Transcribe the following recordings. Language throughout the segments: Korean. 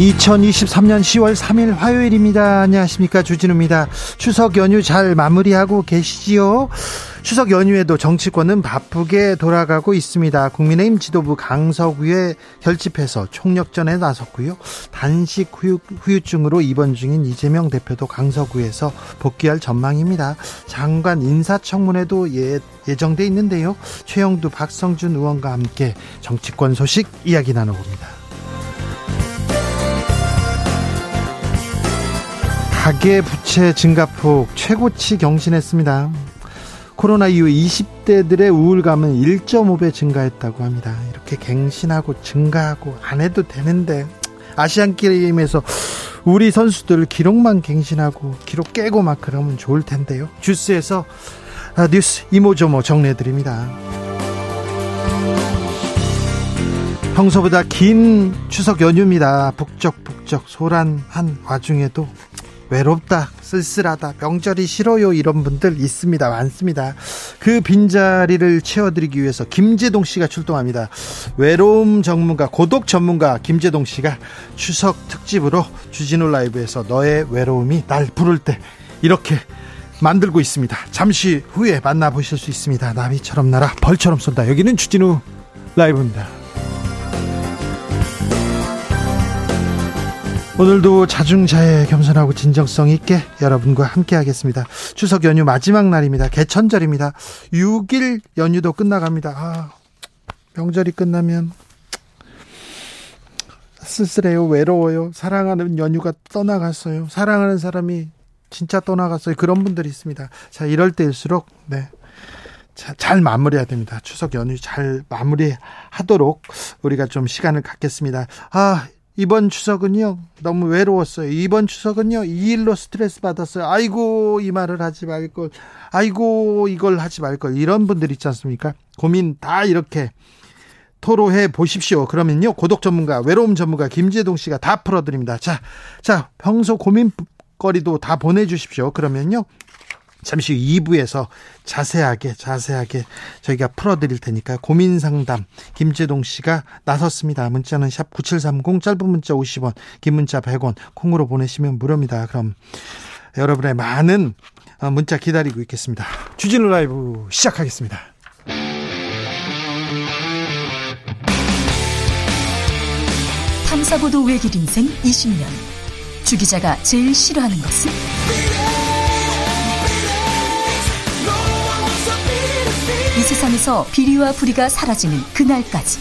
2023년 10월 3일 화요일입니다. 안녕하십니까. 주진우입니다. 추석 연휴 잘 마무리하고 계시지요? 추석 연휴에도 정치권은 바쁘게 돌아가고 있습니다. 국민의힘 지도부 강서구에 결집해서 총력전에 나섰고요. 단식 후유, 후유증으로 입원 중인 이재명 대표도 강서구에서 복귀할 전망입니다. 장관 인사청문회도 예, 예정돼 있는데요. 최영두 박성준 의원과 함께 정치권 소식 이야기 나눠봅니다. 가계 부채 증가폭 최고치 경신했습니다. 코로나 이후 20대들의 우울감은 1.5배 증가했다고 합니다. 이렇게 갱신하고 증가하고 안 해도 되는데 아시안 게임에서 우리 선수들 기록만 갱신하고 기록 깨고 막 그러면 좋을 텐데요. 주스에서 아, 뉴스 이모저모 정리해 드립니다. 평소보다 긴 추석 연휴입니다. 북적북적 소란한 와중에도 외롭다, 쓸쓸하다, 명절이 싫어요 이런 분들 있습니다. 많습니다. 그 빈자리를 채워드리기 위해서 김재동 씨가 출동합니다. 외로움 전문가, 고독 전문가 김재동 씨가 추석 특집으로 주진우 라이브에서 너의 외로움이 날 부를 때 이렇게 만들고 있습니다. 잠시 후에 만나보실 수 있습니다. 나비처럼 날아 벌처럼 쏜다. 여기는 주진우 라이브입니다. 오늘도 자중자애 겸손하고 진정성 있게 여러분과 함께 하겠습니다. 추석 연휴 마지막 날입니다. 개천절입니다. 6일 연휴도 끝나갑니다. 아, 명절이 끝나면 쓸쓸해요. 외로워요. 사랑하는 연휴가 떠나갔어요. 사랑하는 사람이 진짜 떠나갔어요. 그런 분들이 있습니다. 자, 이럴 때일수록 네. 자, 잘 마무리해야 됩니다. 추석 연휴 잘 마무리하도록 우리가 좀 시간을 갖겠습니다. 아, 이번 추석은요 너무 외로웠어요. 이번 추석은요 이 일로 스트레스 받았어요. 아이고 이 말을 하지 말 걸. 아이고 이걸 하지 말 걸. 이런 분들 있지 않습니까? 고민 다 이렇게 토로해 보십시오. 그러면요 고독 전문가, 외로움 전문가 김재동 씨가 다 풀어드립니다. 자, 자 평소 고민 거리도 다 보내주십시오. 그러면요 잠시 후 2부에서 자세하게 자세하게 저희가 풀어드릴 테니까 고민 상담 김재동 씨가 나섰습니다. 문자는 샵 9730 짧은 문자 50원 긴 문자 100원 콩으로 보내시면 무료입니다. 그럼 여러분의 많은 어, 문자 기다리고 있겠습니다. 주진우 라이브 시작하겠습니다. 탐사보도 외길 인생 20년 주 기자가 제일 싫어하는 것은? 이 세상에서 비리와 부리가 사라지는 그날까지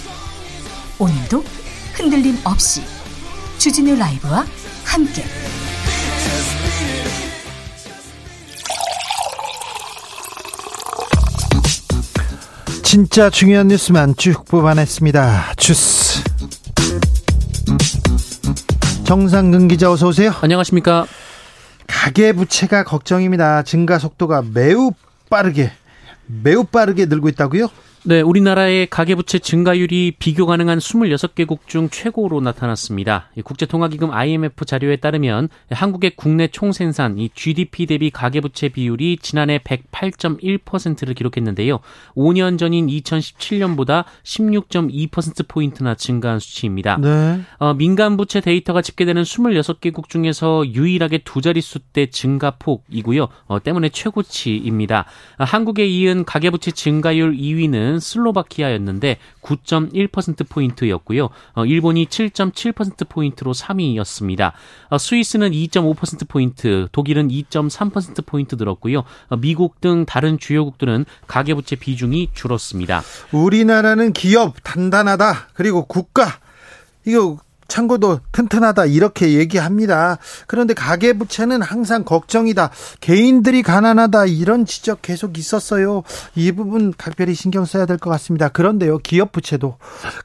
오늘도 흔들림 없이 주진우 라이브와 함께 진짜 중요한 뉴스만 쭉 뽑아냈습니다. 주스 정상근 기자 어서 오세요. 안녕하십니까. 가계 부채가 걱정입니다. 증가 속도가 매우 빠르게 매우 빠르게 늘고 있다고요? 네, 우리나라의 가계부채 증가율이 비교 가능한 26개국 중 최고로 나타났습니다. 국제통화기금 IMF 자료에 따르면 한국의 국내 총생산, 이 GDP 대비 가계부채 비율이 지난해 108.1%를 기록했는데요. 5년 전인 2017년보다 16.2%포인트나 증가한 수치입니다. 네. 어, 민간부채 데이터가 집계되는 26개국 중에서 유일하게 두 자릿수 대 증가폭이고요. 어, 때문에 최고치입니다. 한국에 이은 가계부채 증가율 2위는 는 슬로바키아였는데 9.1%포인트였고요. 어, 일본이 7.7%포인트로 3위였습니다. 어, 스위스는 2.5%포인트, 독일은 2.3%포인트 늘었고요. 어, 미국 등 다른 주요국들은 가계부채 비중이 줄었습니다. 우리나라는 기업 단단하다. 그리고 국가 이거 창고도 튼튼하다 이렇게 얘기합니다. 그런데 가계 부채는 항상 걱정이다. 개인들이 가난하다 이런 지적 계속 있었어요. 이 부분 각별히 신경 써야 될 것 같습니다. 그런데요, 기업 부채도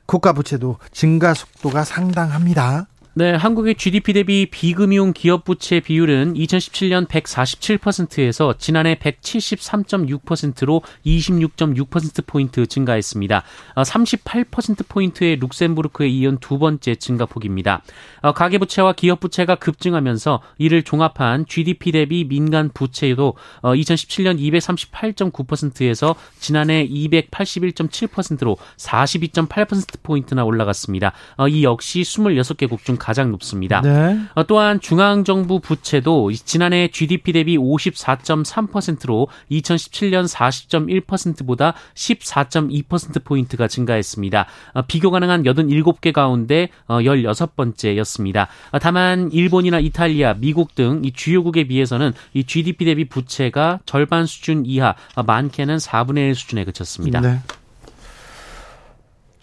국가 부채도 증가 속도가 상당합니다. 네, 한국의 GDP 대비 비금융 기업 부채 비율은 2017년 147%에서 지난해 173.6%로 26.6% 포인트 증가했습니다. 38% 어, 포인트의 룩셈부르크에 이은 두 번째 증가폭입니다. 어, 가계 부채와 기업 부채가 급증하면서 이를 종합한 GDP 대비 민간 부채도 2017년 238.9%에서 지난해 281.7%로 42.8% 포인트나 올라갔습니다. 어, 이 역시 26개국 중 가장 높습니다. 네. 어, 또한 중앙정부 부채도 지난해 GDP 대비 54.3%로 2017년 40.1%보다 14.2%포인트가 증가했습니다. 어, 비교 가능한 87개 가운데 16번째였습니다. 어, 다만 일본이나 이탈리아, 미국 등 이 주요국에 비해서는 이 GDP 대비 부채가 절반 수준 이하, 많게는 4분의 1 수준에 그쳤습니다. 네.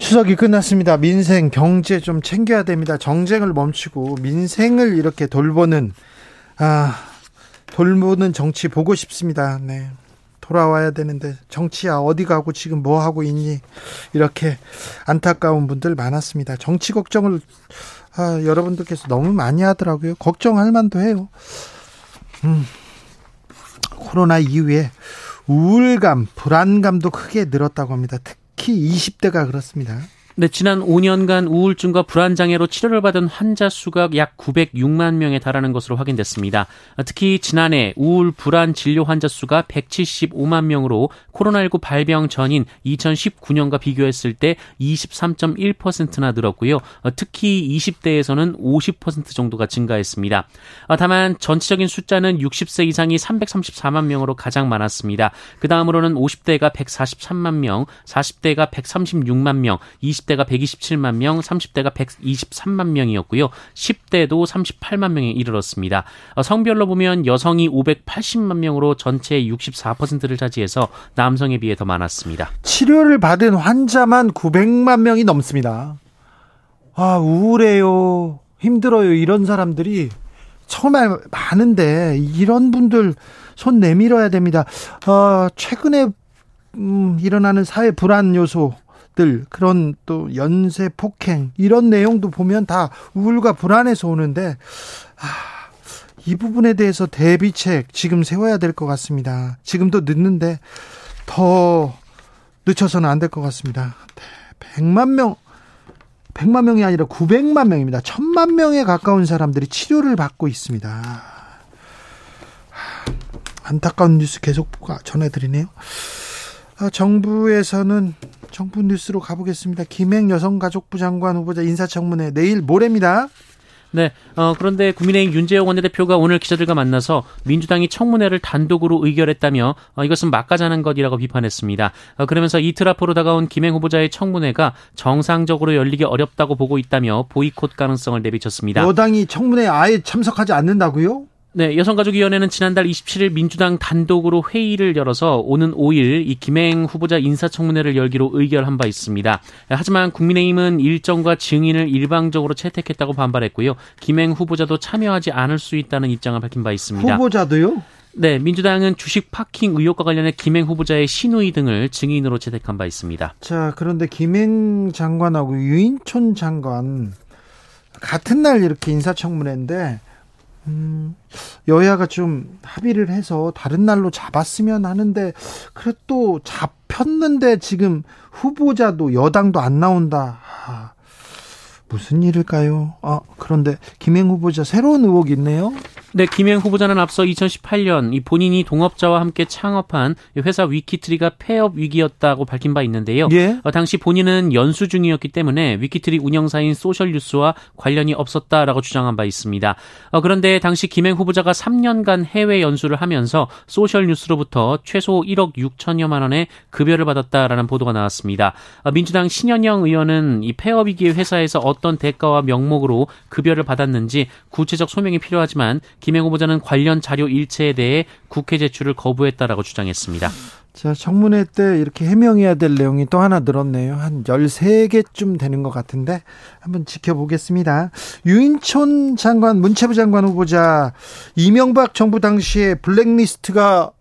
추석이 끝났습니다. 민생, 경제 좀 챙겨야 됩니다. 정쟁을 멈추고 민생을 이렇게 돌보는 아 돌보는 정치 보고 싶습니다. 네. 돌아와야 되는데 정치야 어디 가고 지금 뭐 하고 있니? 이렇게 안타까운 분들 많았습니다. 정치 걱정을 아, 여러분들께서 너무 많이 하더라고요. 걱정할 만도 해요. 음, 코로나 이후에 우울감, 불안감도 크게 늘었다고 합니다. 특 히 20대가 그렇습니다. 네, 지난 5년간 우울증과 불안장애로 치료를 받은 환자 수가 약 906만 명에 달하는 것으로 확인됐습니다. 특히 지난해 우울 불안 진료 환자 수가 175만 명으로 코로나19 발병 전인 2019년과 비교했을 때 23.1%나 늘었고요. 특히 20대에서는 50% 정도가 증가했습니다. 다만 전체적인 숫자는 60세 이상이 334만 명으로 가장 많았습니다. 그 다음으로는 50대가 143만 명, 40대가 136만 명, 20대 20대가 127만 명, 30대가 123만 명이었고요. 10대도 38만 명에 이르렀습니다. 어, 성별로 보면 여성이 580만 명으로 전체의 64%를 차지해서 남성에 비해 더 많았습니다. 치료를 받은 환자만 900만 명이 넘습니다. 아, 우울해요. 힘들어요. 이런 사람들이 정말 많은데 이런 분들 손 내밀어야 됩니다. 어, 최근에 음, 일어나는 사회 불안 요소 들 그런 또 연쇄 폭행 이런 내용도 보면 다 우울과 불안에서 오는데 아, 이 부분에 대해서 대비책 지금 세워야 될 것 같습니다. 지금도 늦는데 더 늦춰서는 안 될 것 같습니다. 100만 명 100만 명이 아니라 900만 명입니다. 1000만 명에 가까운 사람들이 치료를 받고 있습니다. 안타까운 뉴스 계속 전해드리네요. 아, 정부에서는 정부 뉴스로 가보겠습니다. 김행 여성가족부 장관 후보자 인사청문회 내일 모레입니다. 네. 어, 그런데 국민의힘 윤재영 원내대표가 오늘 기자들과 만나서 민주당이 청문회를 단독으로 의결했다며 어, 이것은 막가자는 것이라고 비판했습니다. 어, 그러면서 이틀 앞으로 다가온 김행 후보자의 청문회가 정상적으로 열리기 어렵다고 보고 있다며 보이콧 가능성을 내비쳤습니다. 여당이 청문회에 아예 참석하지 않는다고요? 네, 여성가족위원회는 지난달 27일 민주당 단독으로 회의를 열어서 오는 5일 이 김행 후보자 인사청문회를 열기로 의결한 바 있습니다. 하지만 국민의힘은 일정과 증인을 일방적으로 채택했다고 반발했고요. 김행 후보자도 참여하지 않을 수 있다는 입장을 밝힌 바 있습니다. 후보자도요? 네, 민주당은 주식 파킹 의혹과 관련해 김행 후보자의 신우이 등을 증인으로 채택한 바 있습니다. 자, 그런데 김행 장관하고 유인촌 장관 같은 날 이렇게 인사청문회인데 음, 여야가 좀 합의를 해서 다른 날로 잡았으면 하는데 그래도 잡혔는데 지금 후보자도 여당도 안 나온다. 아, 무슨 일일까요? 아, 그런데 김행 후보자 새로운 의혹이 있네요. 네, 김행 후보자는 앞서 2018년 이 본인이 동업자와 함께 창업한 회사 위키트리가 폐업 위기였다고 밝힌 바 있는데요. 예? 어, 당시 본인은 연수 중이었기 때문에 위키트리 운영사인 소셜뉴스와 관련이 없었다라고 주장한 바 있습니다. 어, 그런데 당시 김행 후보자가 3년간 해외 연수를 하면서 소셜뉴스로부터 최소 1억 6천여만 원의 급여를 받았다라는 보도가 나왔습니다. 어, 민주당 신현영 의원은 이 폐업 위기의 회사에서 어떤 대가와 명목으로 급여를 받았는지 구체적 소명이 필요하지만 김행 후보자는 관련 자료 일체에 대해 국회 제출을 거부했다라고 주장했습니다. 자, 청문회 때 이렇게 해명해야 될 내용이 또 하나 늘었네요. 한 13개쯤 되는 것 같은데 한번 지켜보겠습니다. 유인촌 장관, 문체부 장관 후보자 이명박 정부 당시에 블랙리스트가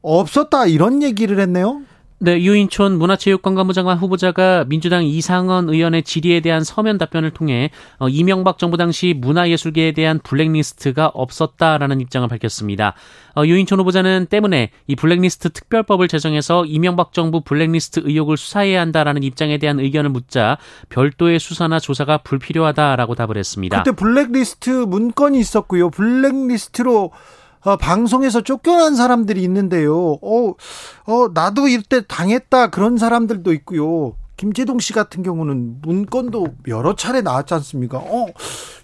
없었다 이런 얘기를 했네요. 네, 유인촌 문화체육관광부 장관 후보자가 민주당 이상원 의원의 질의에 대한 서면 답변을 통해 어, 이명박 정부 당시 문화예술계에 대한 블랙리스트가 없었다라는 입장을 밝혔습니다. 어, 유인촌 후보자는 때문에 이 블랙리스트 특별법을 제정해서 이명박 정부 블랙리스트 의혹을 수사해야 한다라는 입장에 대한 의견을 묻자 별도의 수사나 조사가 불필요하다라고 답을 했습니다. 그때 블랙리스트 문건이 있었고요. 블랙리스트로 어, 방송에서 쫓겨난 사람들이 있는데요. 어, 어, 나도 이때 당했다 그런 사람들도 있고요. 김재동 씨 같은 경우는 문건도 여러 차례 나왔지 않습니까? 어,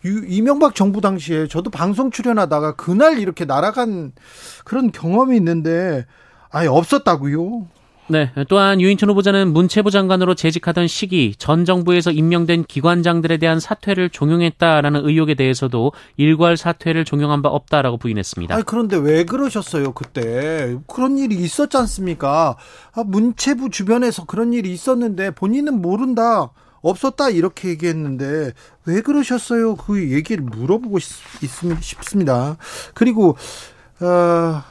유, 이명박 정부 당시에 저도 방송 출연하다가 그날 이렇게 날아간 그런 경험이 있는데 아예 없었다고요. 네. 또한 유인천 후보자는 문체부 장관으로 재직하던 시기 전 정부에서 임명된 기관장들에 대한 사퇴를 종용했다라는 의혹에 대해서도 일괄 사퇴를 종용한 바 없다라고 부인했습니다. 아니, 그런데 왜 그러셨어요, 그때? 그런 일이 있었지 않습니까? 아, 문체부 주변에서 그런 일이 있었는데 본인은 모른다. 없었다 이렇게 얘기했는데 왜 그러셨어요? 그 얘기를 물어보고 싶, 습니다 그리고 어,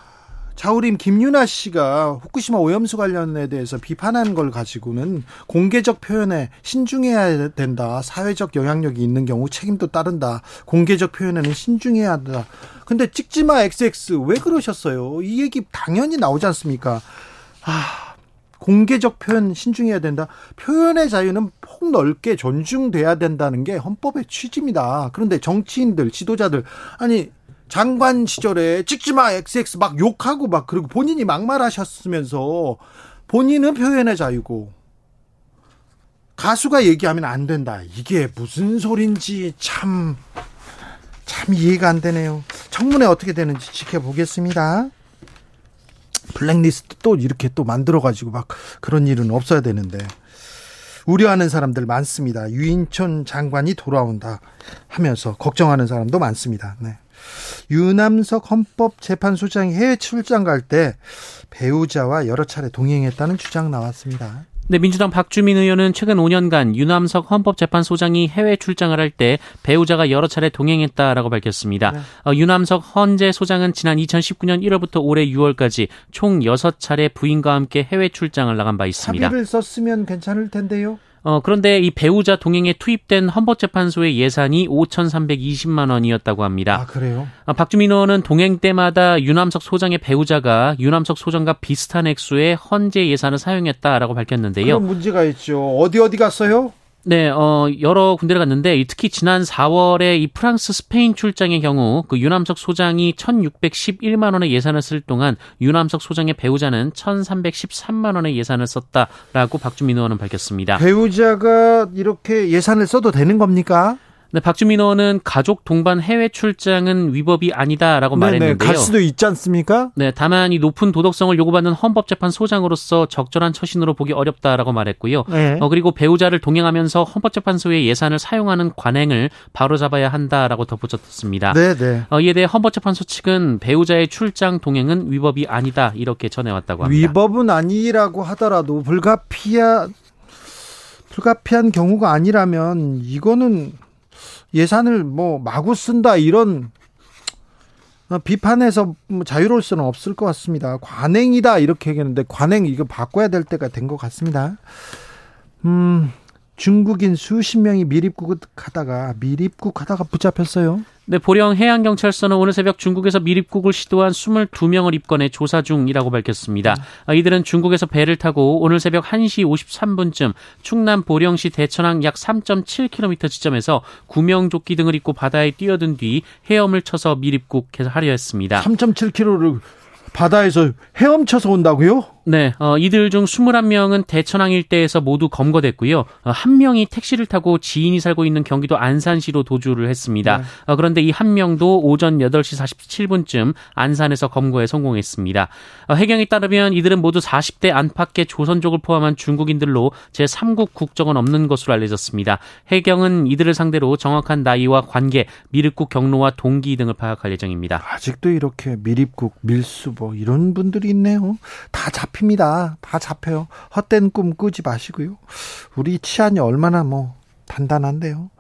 자우림 김윤아 씨가 후쿠시마 오염수 관련에 대해서 비판한 걸 가지고는 공개적 표현에 신중해야 된다. 사회적 영향력이 있는 경우 책임도 따른다. 공개적 표현에는 신중해야 한다. 근데 찍지마 XX 왜 그러셨어요? 이 얘기 당연히 나오지 않습니까? 아, 공개적 표현 신중해야 된다. 표현의 자유는 폭넓게 존중돼야 된다는 게 헌법의 취지입니다. 그런데 정치인들, 지도자들 아니 장관 시절에 찍지 마 XX 막 욕하고 막 그리고 본인이 막말하셨으면서 본인은 표현의 자유고 가수가 얘기하면 안 된다. 이게 무슨 소린지 참, 참 이해가 안 되네요. 청문회 어떻게 되는지 지켜보겠습니다. 블랙리스트 또 이렇게 또 만들어가지고 막 그런 일은 없어야 되는데. 우려하는 사람들 많습니다. 유인촌 장관이 돌아온다 하면서 걱정하는 사람도 많습니다. 네. 유남석 헌법재판소장이 해외 출장 갈 때 배우자와 여러 차례 동행했다는 주장 나왔습니다. 네, 민주당 박주민 의원은 최근 5년간 유남석 헌법재판소장이 해외 출장을 할 때 배우자가 여러 차례 동행했다라고 밝혔습니다. 네. 어, 유남석 헌재 소장은 지난 2019년 1월부터 올해 6월까지 총 6차례 부인과 함께 해외 출장을 나간 바 있습니다. 사비를 썼으면 괜찮을 텐데요. 어, 그런데 이 배우자 동행에 투입된 헌법재판소의 예산이 5,320만 원이었다고 합니다. 아, 그래요? 어, 박주민 의원은 동행 때마다 유남석 소장의 배우자가 유남석 소장과 비슷한 액수의 헌재 예산을 사용했다라고 밝혔는데요. 그런 문제가 있죠. 어디 어디 갔어요? 네, 어, 여러 군데를 갔는데, 특히 지난 4월에 이 프랑스 스페인 출장의 경우, 그 유남석 소장이 1,611만 원의 예산을 쓸 동안, 유남석 소장의 배우자는 1,313만 원의 예산을 썼다라고 박주민 의원은 밝혔습니다. 배우자가 이렇게 예산을 써도 되는 겁니까? 네, 박주민 의원은 가족 동반 해외 출장은 위법이 아니다라고 네네, 말했는데요. 갈 수도 있지 않습니까? 네, 다만 이 높은 도덕성을 요구받는 헌법재판소장으로서 적절한 처신으로 보기 어렵다라고 말했고요. 네. 어, 그리고 배우자를 동행하면서 헌법재판소의 예산을 사용하는 관행을 바로잡아야 한다라고 덧붙였습니다. 네, 네. 어, 이에 대해 헌법재판소 측은 배우자의 출장 동행은 위법이 아니다 이렇게 전해왔다고 합니다. 위법은 아니라고 하더라도 불가피하 불가피한 경우가 아니라면 이거는 예산을 뭐 마구 쓴다 이런 비판에서 뭐 자유로울 수는 없을 것 같습니다. 관행이다 이렇게 얘기하는데 관행 이거 바꿔야 될 때가 된 것 같습니다. 음, 중국인 수십 명이 미입국하다가 미입국하다가 붙잡혔어요. 네, 보령 해양경찰서는 오늘 새벽 중국에서 미입국을 시도한 22명을 입건해 조사 중이라고 밝혔습니다. 음. 이들은 중국에서 배를 타고 오늘 새벽 1시 53분쯤 충남 보령시 대천항 약 3.7km 지점에서 구명조끼 등을 입고 바다에 뛰어든 뒤 헤엄을 쳐서 미입국하려 했습니다. 3.7km를 바다에서 헤엄쳐서 온다고요? 네, 어, 이들 중 21명은 대천항 일대에서 모두 검거됐고요. 어, 한 명이 택시를 타고 지인이 살고 있는 경기도 안산시로 도주를 했습니다. 네. 어, 그런데 이 한 명도 오전 8시 47분쯤 안산에서 검거에 성공했습니다. 어, 해경에 따르면 이들은 모두 40대 안팎의 조선족을 포함한 중국인들로 제3국 국적은 없는 것으로 알려졌습니다. 해경은 이들을 상대로 정확한 나이와 관계, 미륵국 경로와 동기 등을 파악할 예정입니다. 아직도 이렇게 미립국, 밀수 뭐 이런 분들이 있네요. 다 잡힙니다. 다 잡혀요. 헛된 꿈 꾸지 마시고요. 우리 치안이 얼마나 뭐 단단한데요.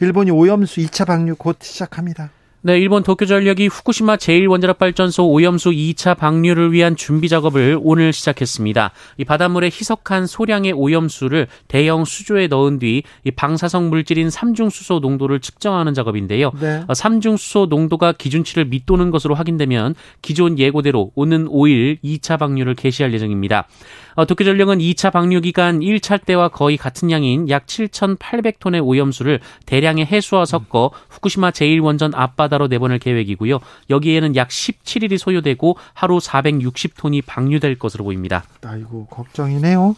일본이 오염수 2차 방류 곧 시작합니다. 네, 일본 도쿄전력이 후쿠시마 제1원자력발전소 오염수 2차 방류를 위한 준비 작업을 오늘 시작했습니다. 이 바닷물에 희석한 소량의 오염수를 대형 수조에 넣은 뒤 이 방사성 물질인 삼중수소 농도를 측정하는 작업인데요. 네. 어, 삼중수소 농도가 기준치를 밑도는 것으로 확인되면 기존 예고대로 오는 5일 2차 방류를 개시할 예정입니다. 어, 도쿄전력은 2차 방류 기간 1차 때와 거의 같은 양인 약 7,800톤의 오염수를 대량의 해수와 섞어 후쿠시마 제1원전 앞바다로 내보낼 계획이고요. 여기에는 약 17일이 소요되고 하루 460톤이 방류될 것으로 보입니다. 아이고 걱정이네요.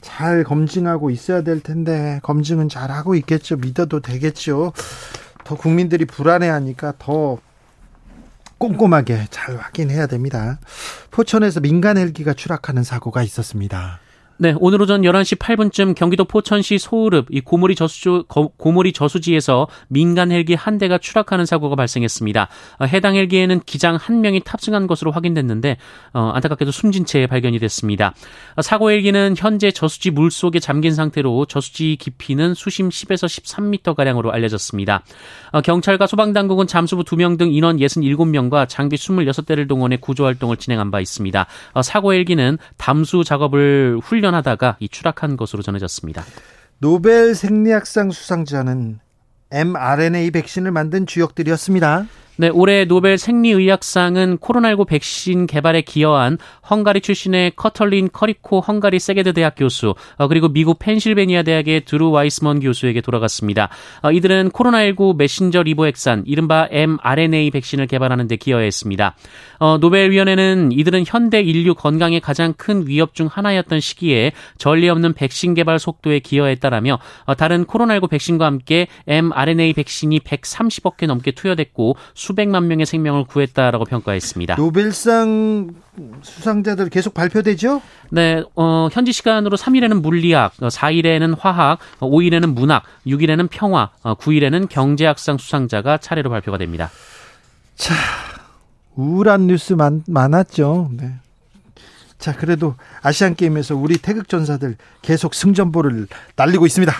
잘 검증하고 있어야 될 텐데 검증은 잘 하고 있겠죠. 믿어도 되겠죠. 더 국민들이 불안해하니까 더 꼼꼼하게 잘 확인해야 됩니다. 포천에서 민간 헬기가 추락하는 사고가 있었습니다. 네, 오늘 오전 11시 8분쯤 경기도 포천시 소우릅 이 고모리 저수 고모리 저수지에서 민간 헬기 한 대가 추락하는 사고가 발생했습니다. 어, 해당 헬기에는 기장 한 명이 탑승한 것으로 확인됐는데 어, 안타깝게도 숨진 채 발견이 됐습니다. 어, 사고 헬기는 현재 저수지 물 속에 잠긴 상태로 저수지 깊이는 수심 10에서 13m 가량으로 알려졌습니다. 어, 경찰과 소방 당국은 잠수부 2명 등 인원 67명과 장비 26대를 동원해 구조 활동을 진행한 바 있습니다. 어, 사고 헬기는 담수 작업을 훈련 훈련하다가 이 추락한 것으로 전해졌습니다. 노벨 생리학상 수상자는 mRNA 백신을 만든 주역들이었습니다. 네, 올해 노벨 생리의학상은 코로나19 백신 개발에 기여한 헝가리 출신의 커털린 커리코 헝가리 세게드 대학 교수, 어, 그리고 미국 펜실베니아 대학의 드루 와이스먼 교수에게 돌아갔습니다. 어, 이들은 코로나19 메신저 리보핵산, 이른바 mRNA 백신을 개발하는 데 기여했습니다. 어, 노벨위원회는 이들은 현대 인류 건강에 가장 큰 위협 중 하나였던 시기에 전례 없는 백신 개발 속도에 기여했다라며 다른 코로나19 백신과 함께 mRNA 백신이 130억 개 넘게 투여됐고 수백만 명의 생명을 구했다라고 평가했습니다. 노벨상 수상자들 계속 발표되죠? 네, 어, 현지 시간으로 3일에는 물리학, 4일에는 화학, 5일에는 문학, 6일에는 평화, 9일에는 경제학상 수상자가 차례로 발표가 됩니다. 자, 우울한 뉴스 많, 많았죠. 네. 자, 그래도 아시안 게임에서 우리 태극 전사들 계속 승전보를 날리고 있습니다.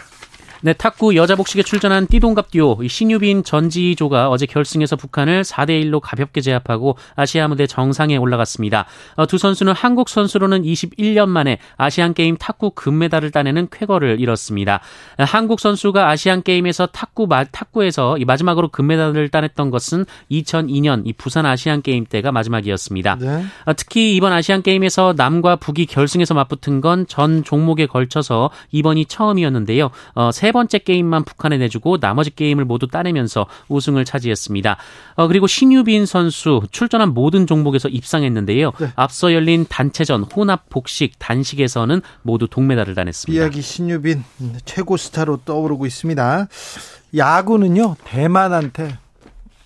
네, 탁구 여자 복식에 출전한 띠동갑 듀오 신유빈 전지희 조가 어제 결승에서 북한을 4대 1로 가볍게 제압하고 아시아 무대 정상에 올라갔습니다. 어, 두 선수는 한국 선수로는 21년 만에 아시안 게임 탁구 금메달을 따내는 쾌거를 이뤘습니다. 한국 선수가 아시안 게임에서 탁구 마, 탁구에서 마지막으로 금메달을 따냈던 것은 2002년 이 부산 아시안 게임 때가 마지막이었습니다. 네. 어, 특히 이번 아시안 게임에서 남과 북이 결승에서 맞붙은 건 전 종목에 걸쳐서 이번이 처음이었는데요. 어, 세 번째 게임만 북한에 내주고 나머지 게임을 모두 따내면서 우승을 차지했습니다. 어, 그리고 신유빈 선수 출전한 모든 종목에서 입상했는데요. 네. 앞서 열린 단체전 혼합 복식 단식에서는 모두 동메달을 따냈습니다. 이야 신유빈 최고 스타로 떠오르고 있습니다. 야구는요 대만한테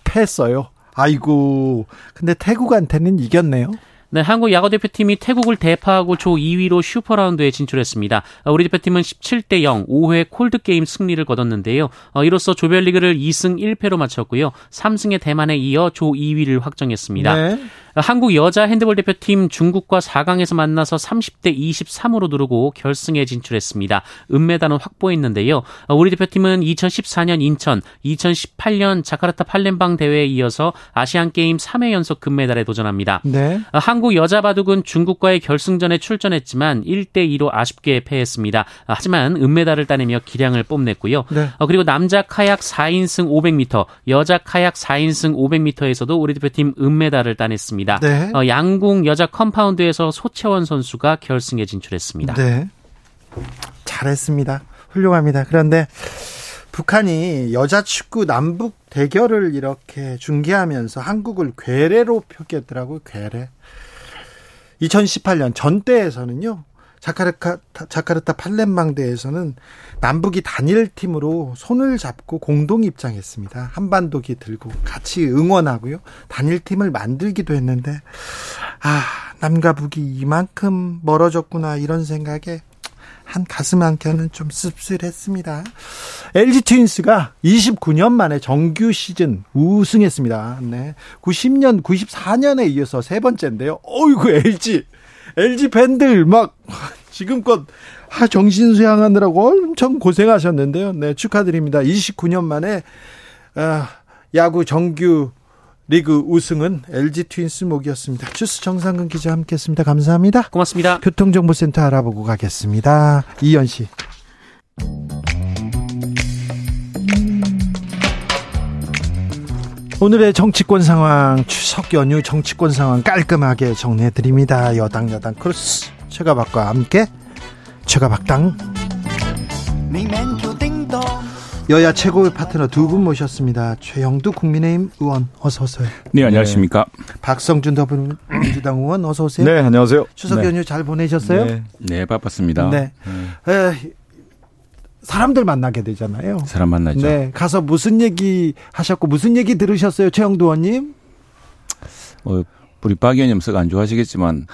패했어요. 아이고 근데 태국한테는 이겼네요. 네, 한국 야구 대표팀이 태국을 대파하고 조 2위로 슈퍼라운드에 진출했습니다. 어, 우리 대표팀은 17대 0 5회 콜드 게임 승리를 거뒀는데요. 어, 이로써 조별리그를 2승 1패로 마쳤고요. 3승의 대만에 이어 조 2위를 확정했습니다. 네. 한국 여자 핸드볼 대표팀 중국과 4강에서 만나서 30대 23으로 누르고 결승에 진출했습니다. 은메달은 확보했는데요. 우리 대표팀은 2014년 인천, 2018년 자카르타 팔렘방 대회에 이어서 아시안 게임 3회 연속 금메달에 도전합니다. 네. 한국 여자 바둑은 중국과의 결승전에 출전했지만 1대 2로 아쉽게 패했습니다. 하지만 은메달을 따내며 기량을 뽐냈고요. 네. 그리고 남자 카약 4인승 500m, 여자 카약 4인승 500m에서도 우리 대표팀 은메달을 따냈습니다. 있습니다. 네. 어, 양궁 여자 컴파운드에서 소채원 선수가 결승에 진출했습니다. 네. 잘했습니다. 훌륭합니다. 그런데 북한이 여자 축구 남북 대결을 이렇게 중계하면서 한국을 괴뢰로 표기했더라고요. 괴뢰. 2018년 전대에서는요. 자카르타, 자카르타 팔렘방대에서는 남북이 단일 팀으로 손을 잡고 공동 입장했습니다. 한반도기 들고 같이 응원하고요. 단일 팀을 만들기도 했는데, 아, 남과 북이 이만큼 멀어졌구나, 이런 생각에 한 가슴 한켠은 좀 씁쓸했습니다. LG 트윈스가 29년 만에 정규 시즌 우승했습니다. 네. 90년, 94년에 이어서 세 번째인데요. 어이구, LG. LG 팬들 막 지금껏 하 정신 수양하느라고 엄청 고생하셨는데요. 네, 축하드립니다. 29년 만에 아, 야구 정규 리그 우승은 LG 트윈스 목이었습니다. 주스 정상근 기자 함께했습니다. 감사합니다. 고맙습니다. 교통정보센터 알아보고 가겠습니다. 이현 씨. 오늘의 정치권 상황, 추석 연휴 정치권 상황 깔끔하게 정리해 드립니다. 여당 여당 크로스 최가박과 함께 최가박당 여야 최고의 파트너 두 분 모셨습니다. 최영두 국민의힘 의원 어서 오세요. 네, 안녕하십니까. 네. 박성준 더불어민주당 의원 어서 오세요. 네, 안녕하세요. 추석 네. 연휴 잘 보내셨어요? 네, 네 바빴습니다. 네. 에, 사람들 만나게 되잖아요. 사람 만나죠. 네. 가서 무슨 얘기 하셨고 무슨 얘기 들으셨어요, 최영두 의원님? 어, 우리 박 의원님 썩 안 좋아하시겠지만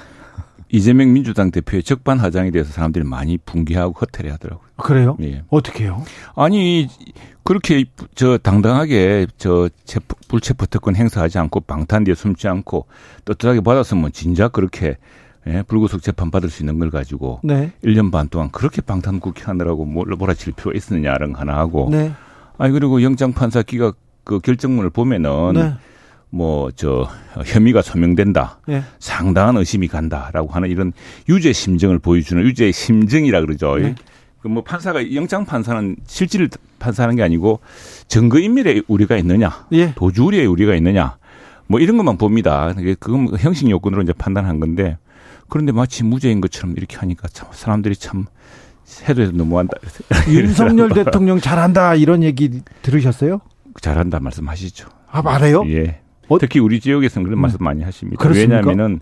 이재명 민주당 대표의 적반 하장에 대해서 사람들이 많이 붕괴하고 허탈해 하더라고요. 그래요? 예. 어떻게요? 아니 그렇게 저 당당하게 저 체포, 불체포 특권 행사하지 않고 방탄 뒤에 숨지 않고 떳떳하게 받았으면 진작 그렇게 예, 불구속 재판 받을 수 있는 걸 가지고 네. 1년 반 동안 그렇게 방탄 국회 하느라고 뭘 몰아칠 필요가 있었느냐는 하나 하고 네. 아니 그리고 영장 판사 기각 그 결정문을 보면은 네. 뭐 저 혐의가 소명된다. 네. 상당한 의심이 간다라고 하는 이런 유죄 심정을 보여주는 유죄 심정이라 그러죠. 네. 그뭐 판사가 영장 판사는 실질을 판사하는 게 아니고 증거 인멸에 우리가 있느냐, 예. 도주 우려에 우리가 있느냐, 뭐 이런 것만 봅니다. 그건 뭐 형식 요건으로 이제 판단한 건데 그런데 마치 무죄인 것처럼 이렇게 하니까 참 사람들이 참 해도 해도 너무한다. 윤석열 대통령 잘한다 이런 얘기 들으셨어요? 잘한다 말씀하시죠. 아, 말해요? 예. 어? 특히 우리 지역에서는 그런 음. 말씀 많이 하십니다. 그렇습니까? 왜냐하면은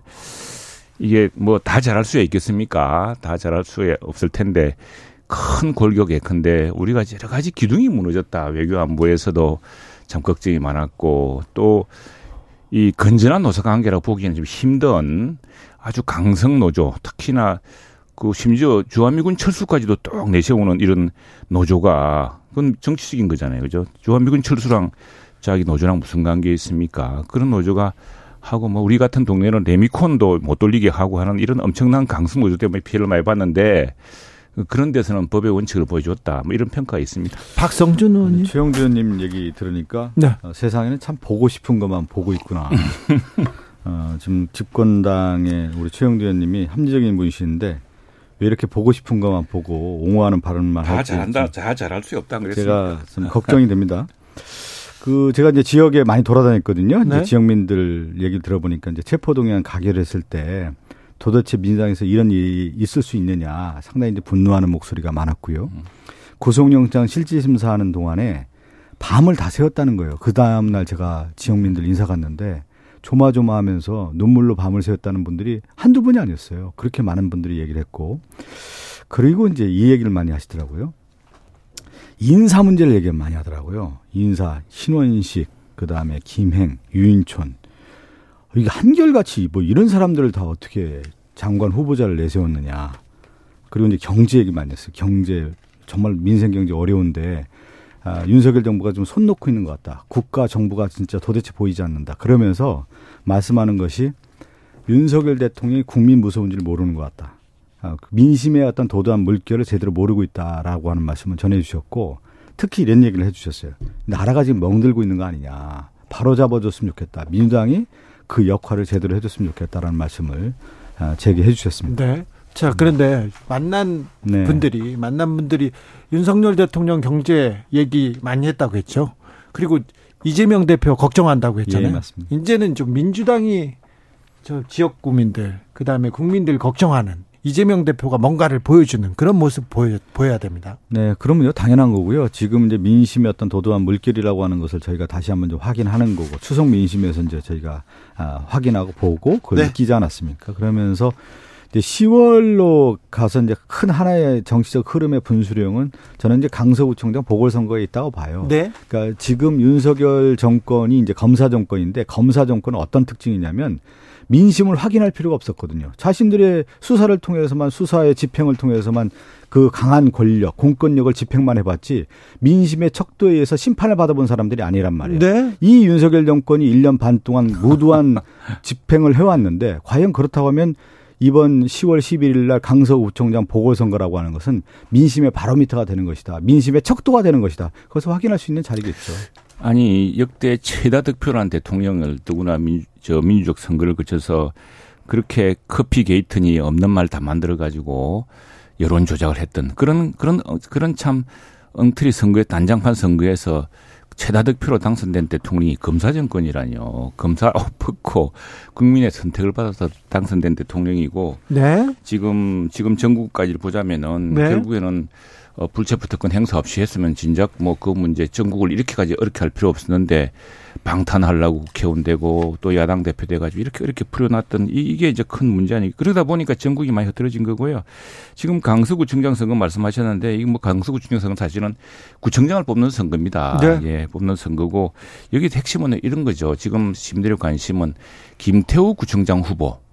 이게 뭐 다 잘할 수야 있겠습니까? 다 잘할 수야 없을 텐데 큰 골격에 큰데 우리가 여러 가지 기둥이 무너졌다. 외교 안보에서도 참 걱정이 많았고 또 이 건전한 노사 관계라고 보기에는 좀 힘든 아주 강성 노조 특히나 그 심지어 주한미군 철수까지도 뚝 내세우는 이런 노조가 그건 정치적인 거잖아요. 그죠? 주한미군 철수랑 자기 노조랑 무슨 관계 있습니까? 그런 노조가 하고 뭐 우리 같은 동네는 레미콘도 못 돌리게 하고 하는 이런 엄청난 강성 노조 때문에 피해를 많이 봤는데 그런 데서는 법의 원칙을 보여줬다. 뭐 이런 평가가 있습니다. 박성준 의원님. 최영주 의원님 얘기 들으니까 네. 어, 세상에는 참 보고 싶은 것만 보고 있구나. 어, 지금 집권당의 우리 최영주 의원님이 합리적인 분이시는데 왜 이렇게 보고 싶은 것만 보고 옹호하는 발언만 다 잘한다, 좀다 잘할 수 없다 그랬습니다. 제가 좀 걱정이 됩니다. 그 제가 이제 지역에 많이 돌아다녔거든요. 네. 지역민들 얘기 들어보니까 이제 체포동의안 가결 했을 때 도대체 민주당에서 이런 일이 있을 수 있느냐 상당히 이제 분노하는 목소리가 많았고요. 구속영장 실질심사하는 동안에 밤을 다 새웠다는 거예요. 그 다음 날 제가 지역민들 인사 갔는데 조마조마하면서 눈물로 밤을 새웠다는 분들이 한두 분이 아니었어요. 그렇게 많은 분들이 얘기를 했고 그리고 이제 이 얘기를 많이 하시더라고요. 인사 문제를 얘기 많이 하더라고요. 인사, 신원식, 그 다음에 김행, 유인촌. 이게 한결같이 뭐 이런 사람들을 다 어떻게 장관 후보자를 내세웠느냐. 그리고 이제 경제 얘기 많이 했어요. 경제, 정말 민생 경제 어려운데, 아, 윤석열 정부가 좀 손 놓고 있는 것 같다. 국가 정부가 진짜 도대체 보이지 않는다. 그러면서 말씀하는 것이 윤석열 대통령이 국민 무서운지를 모르는 것 같다. 아, 그 민심의 어떤 도도한 물결을 제대로 모르고 있다라고 하는 말씀을 전해 주셨고 특히 이런 얘기를 해 주셨어요. 나라가 지금 멍들고 있는 거 아니냐. 바로 잡아줬으면 좋겠다. 민주당이 그 역할을 제대로 해줬으면 좋겠다라는 말씀을 아, 제기해 주셨습니다. 네. 자, 그런데 만난 네. 분들이 만난 분들이 윤석열 대통령 경제 얘기 많이 했다고 했죠. 그리고 이재명 대표 걱정한다고 했잖아요. 예, 맞습니다. 이제는 좀 민주당이 저 지역 구민들 그 다음에 국민들 걱정하는 이재명 대표가 뭔가를 보여주는 그런 모습 보여 보여야 됩니다. 네, 그러면요 당연한 거고요. 지금 이제 민심의 어떤 도도한 물결이라고 하는 것을 저희가 다시 한번 좀 확인하는 거고 추석 민심에서 이제 저희가 아, 확인하고 보고 그걸 네. 느끼지 않았습니까? 그러면서 이제 10월로 가서 이제 큰 하나의 정치적 흐름의 분수령은 저는 이제 강서구청장 보궐선거에 있다고 봐요. 네. 그러니까 지금 윤석열 정권이 이제 검사 정권인데 검사 정권은 어떤 특징이냐면 민심을 확인할 필요가 없었거든요. 자신들의 수사를 통해서만 수사의 집행을 통해서만 그 강한 권력, 공권력을 집행만 해봤지 민심의 척도에 의해서 심판을 받아본 사람들이 아니란 말이에요. 네. 이 윤석열 정권이 1년 반 동안 무도한 집행을 해왔는데 과연 그렇다고 하면 이번 10월 11일 날 강서구청장 보궐선거라고 하는 것은 민심의 바로미터가 되는 것이다. 민심의 척도가 되는 것이다. 그것을 확인할 수 있는 자리겠죠. 아니 역대 최다 득표란 대통령을 누구나 민, 저 민주적 선거를 거쳐서 그렇게 커피 게이트니 없는 말 다 만들어 가지고 여론 조작을 했던 그런 그런 그런 참 엉터리 선거에 단장판 선거에서 최다 득표로 당선된 대통령이 검사 정권이라뇨. 검사 엎고 국민의 선택을 받아서 당선된 대통령이고 네. 지금 지금 전국까지 보자면은 네. 결국에는 어, 불체포 특권 행사 없이 했으면 진작 뭐 그 문제 전국을 이렇게까지 어렵게 할 필요 없었는데 방탄하려고 국회의원 되고 또 야당 대표 돼가지고 이렇게 이렇게 풀어놨던 이, 이게 이제 큰 문제 아니 그러다 보니까 전국이 많이 흐트러진 거고요. 지금 강서구 청장 선거 말씀하셨는데 이거 뭐 강서구 청장 선거 사실은 구청장을 뽑는 선거입니다. 네. 예, 뽑는 선거고 여기 핵심은 이런 거죠. 지금 시민들의 관심은 김태우 구청장 후보.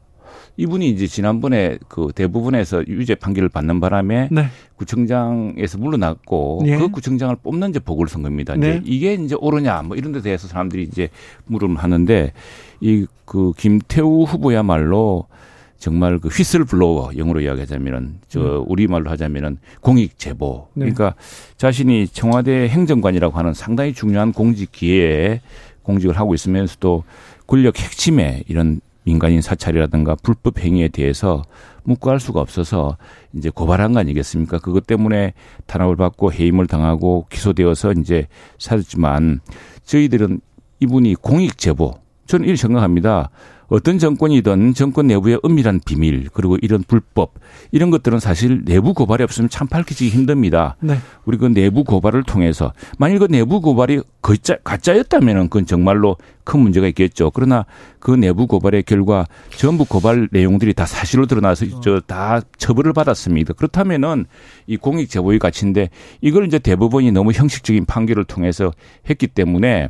이분이 이제 지난번에 그 대부분에서 유죄 판결을 받는 바람에 네. 구청장에서 물러났고 예. 그 구청장을 뽑는 이제 보궐선거입니다. 이제 네. 이게 이제 옳으냐 뭐 이런 데 대해서 사람들이 이제 물음을 하는데 이 그 김태우 후보야말로 정말 그 휘슬 블로워 영어로 이야기하자면은 저 우리 말로 하자면은 공익 제보. 음. 네. 그러니까 자신이 청와대 행정관이라고 하는 상당히 중요한 공직 기회에 공직을 하고 있으면서도 권력 핵심에 이런 민간인 사찰이라든가 불법 행위에 대해서 묵과할 수가 없어서 이제 고발한 거 아니겠습니까? 그것 때문에 탄압을 받고 해임을 당하고 기소되어서 이제 살았지만 저희들은 이분이 공익 제보 저는 이렇게 생각합니다. 어떤 정권이든 정권 내부의 은밀한 비밀 그리고 이런 불법 이런 것들은 사실 내부 고발이 없으면 참 밝히기 힘듭니다. 네. 우리 그 내부 고발을 통해서 만일 그 내부 고발이 거짜, 가짜였다면은 그건 정말로 큰 문제가 있겠죠. 그러나 그 내부 고발의 결과 전부 고발 내용들이 다 사실로 드러나서 저 다 처벌을 받았습니다. 그렇다면은 이 공익 제보의 가치인데 이걸 이제 대법원이 너무 형식적인 판결을 통해서 했기 때문에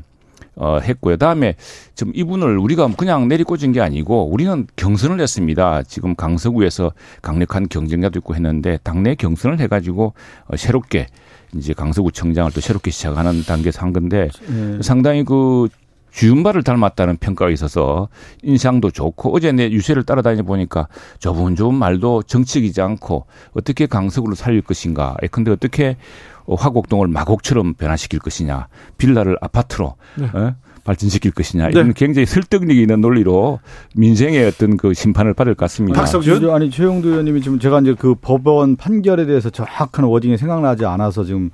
어, 했고요. 다음에 좀 이분을 우리가 그냥 내리꽂은 게 아니고 우리는 경선을 했습니다. 지금 강서구에서 강력한 경쟁자도 있고 했는데 당내 경선을 해가지고 어, 새롭게 이제 강서구청장을 또 새롭게 시작하는 단계에서 한 건데 예. 상당히 그 주윤발을 닮았다는 평가가 있어서 인상도 좋고 어제 내 유세를 따라다니 보니까 저분 좋은 말도 정치이지 않고 어떻게 강서구를 살릴 것인가. 예, 근데 어떻게 어, 화곡동을 마곡처럼 변화시킬 것이냐. 빌라를 아파트로 어? 발전시킬 것이냐. 이런 네. 굉장히 설득력 있는 논리로 민생의 어떤 그 심판을 받을 것 같습니다. 박성준? 아니 최영도 의원님이 지금 제가 이제 그 법원 판결에 대해서 정확한 워딩이 생각나지 않아서 지금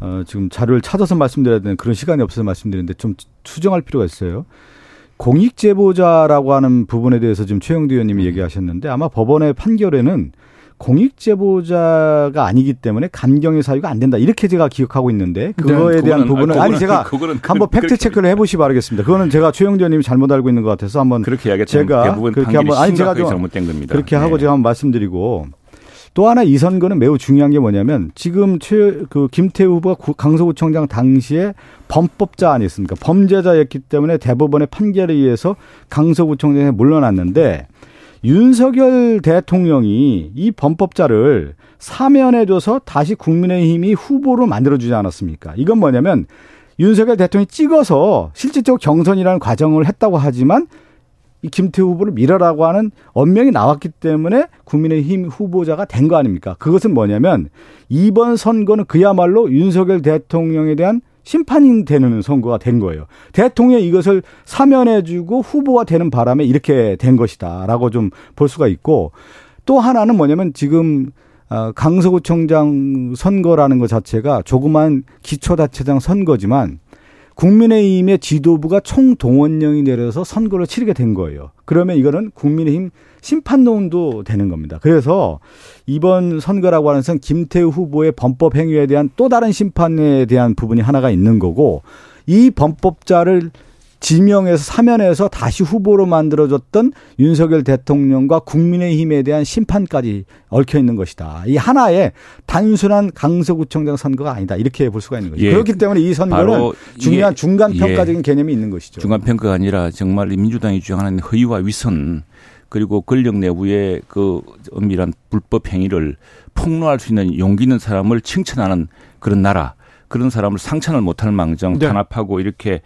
어 지금 자료를 찾아서 말씀드려야 되는 그런 시간이 없어서 말씀드리는데 좀 추정할 필요가 있어요. 공익 제보자라고 하는 부분에 대해서 지금 최영도 의원님이 얘기하셨는데 아마 법원의 판결에는 공익 제보자가 아니기 때문에 감경의 사유가 안 된다 이렇게 제가 기억하고 있는데 그거에 대한 네, 그거는- 부분은 그거는- 아니 제가 그거는 한번 그- 팩트 체크를 해 보시 기 바라겠습니다. 그거는 제가 최영도 의원님이 잘못 알고 있는 것 같아서 한번 그렇게 이야기했 제가 대부분 그렇게 한번- 아니, 제가 좀 잘못된 겁니다. 그렇게 하고 네. 제가 한번 말씀드리고 또 하나 이 선거는 매우 중요한 게 뭐냐면 지금 최, 그 김태우 후보가 구- 강서구청장 당시에 범법자 아니었습니까? 범죄자였기 때문에 대법원의 판결에 의해서 강서구청장에 물러났는데 윤석열 대통령이 이 범법자를 사면해줘서 다시 국민의힘이 후보로 만들어주지 않았습니까? 이건 뭐냐면 윤석열 대통령이 찍어서 실질적으로 경선이라는 과정을 했다고 하지만 이 김태우 후보를 밀어라고 하는 언명이 나왔기 때문에 국민의힘 후보자가 된 거 아닙니까? 그것은 뭐냐면 이번 선거는 그야말로 윤석열 대통령에 대한 심판이 되는 선거가 된 거예요. 대통령이 이것을 사면해주고 후보가 되는 바람에 이렇게 된 것이다라고 좀 볼 수가 있고 또 하나는 뭐냐면 지금 어, 강서구청장 선거라는 것 자체가 조그만 기초자치장 선거지만 국민의힘의 지도부가 총동원령이 내려서 선거를 치르게 된 거예요. 그러면 이거는 국민의힘 심판론도 되는 겁니다. 그래서 이번 선거라고 하는 것은 김태우 후보의 범법 행위에 대한 또 다른 심판에 대한 부분이 하나가 있는 거고 이 범법자를 지명해서 사면해서 다시 후보로 만들어졌던 윤석열 대통령과 국민의힘에 대한 심판까지 얽혀 있는 것이다. 이 하나의 단순한 강서구청장 선거가 아니다. 이렇게 볼 수가 있는 거죠. 예. 그렇기 때문에 이 선거는 중요한 중간 예. 평가적인 개념이 있는 것이죠. 중간 평가가 아니라 정말 민주당이 주장하는 허위와 위선 그리고 권력 내부의 그 엄밀한 불법 행위를 폭로할 수 있는 용기 있는 사람을 칭찬하는 그런 나라, 그런 사람을 상찬을 못할 망정 네. 탄압하고 이렇게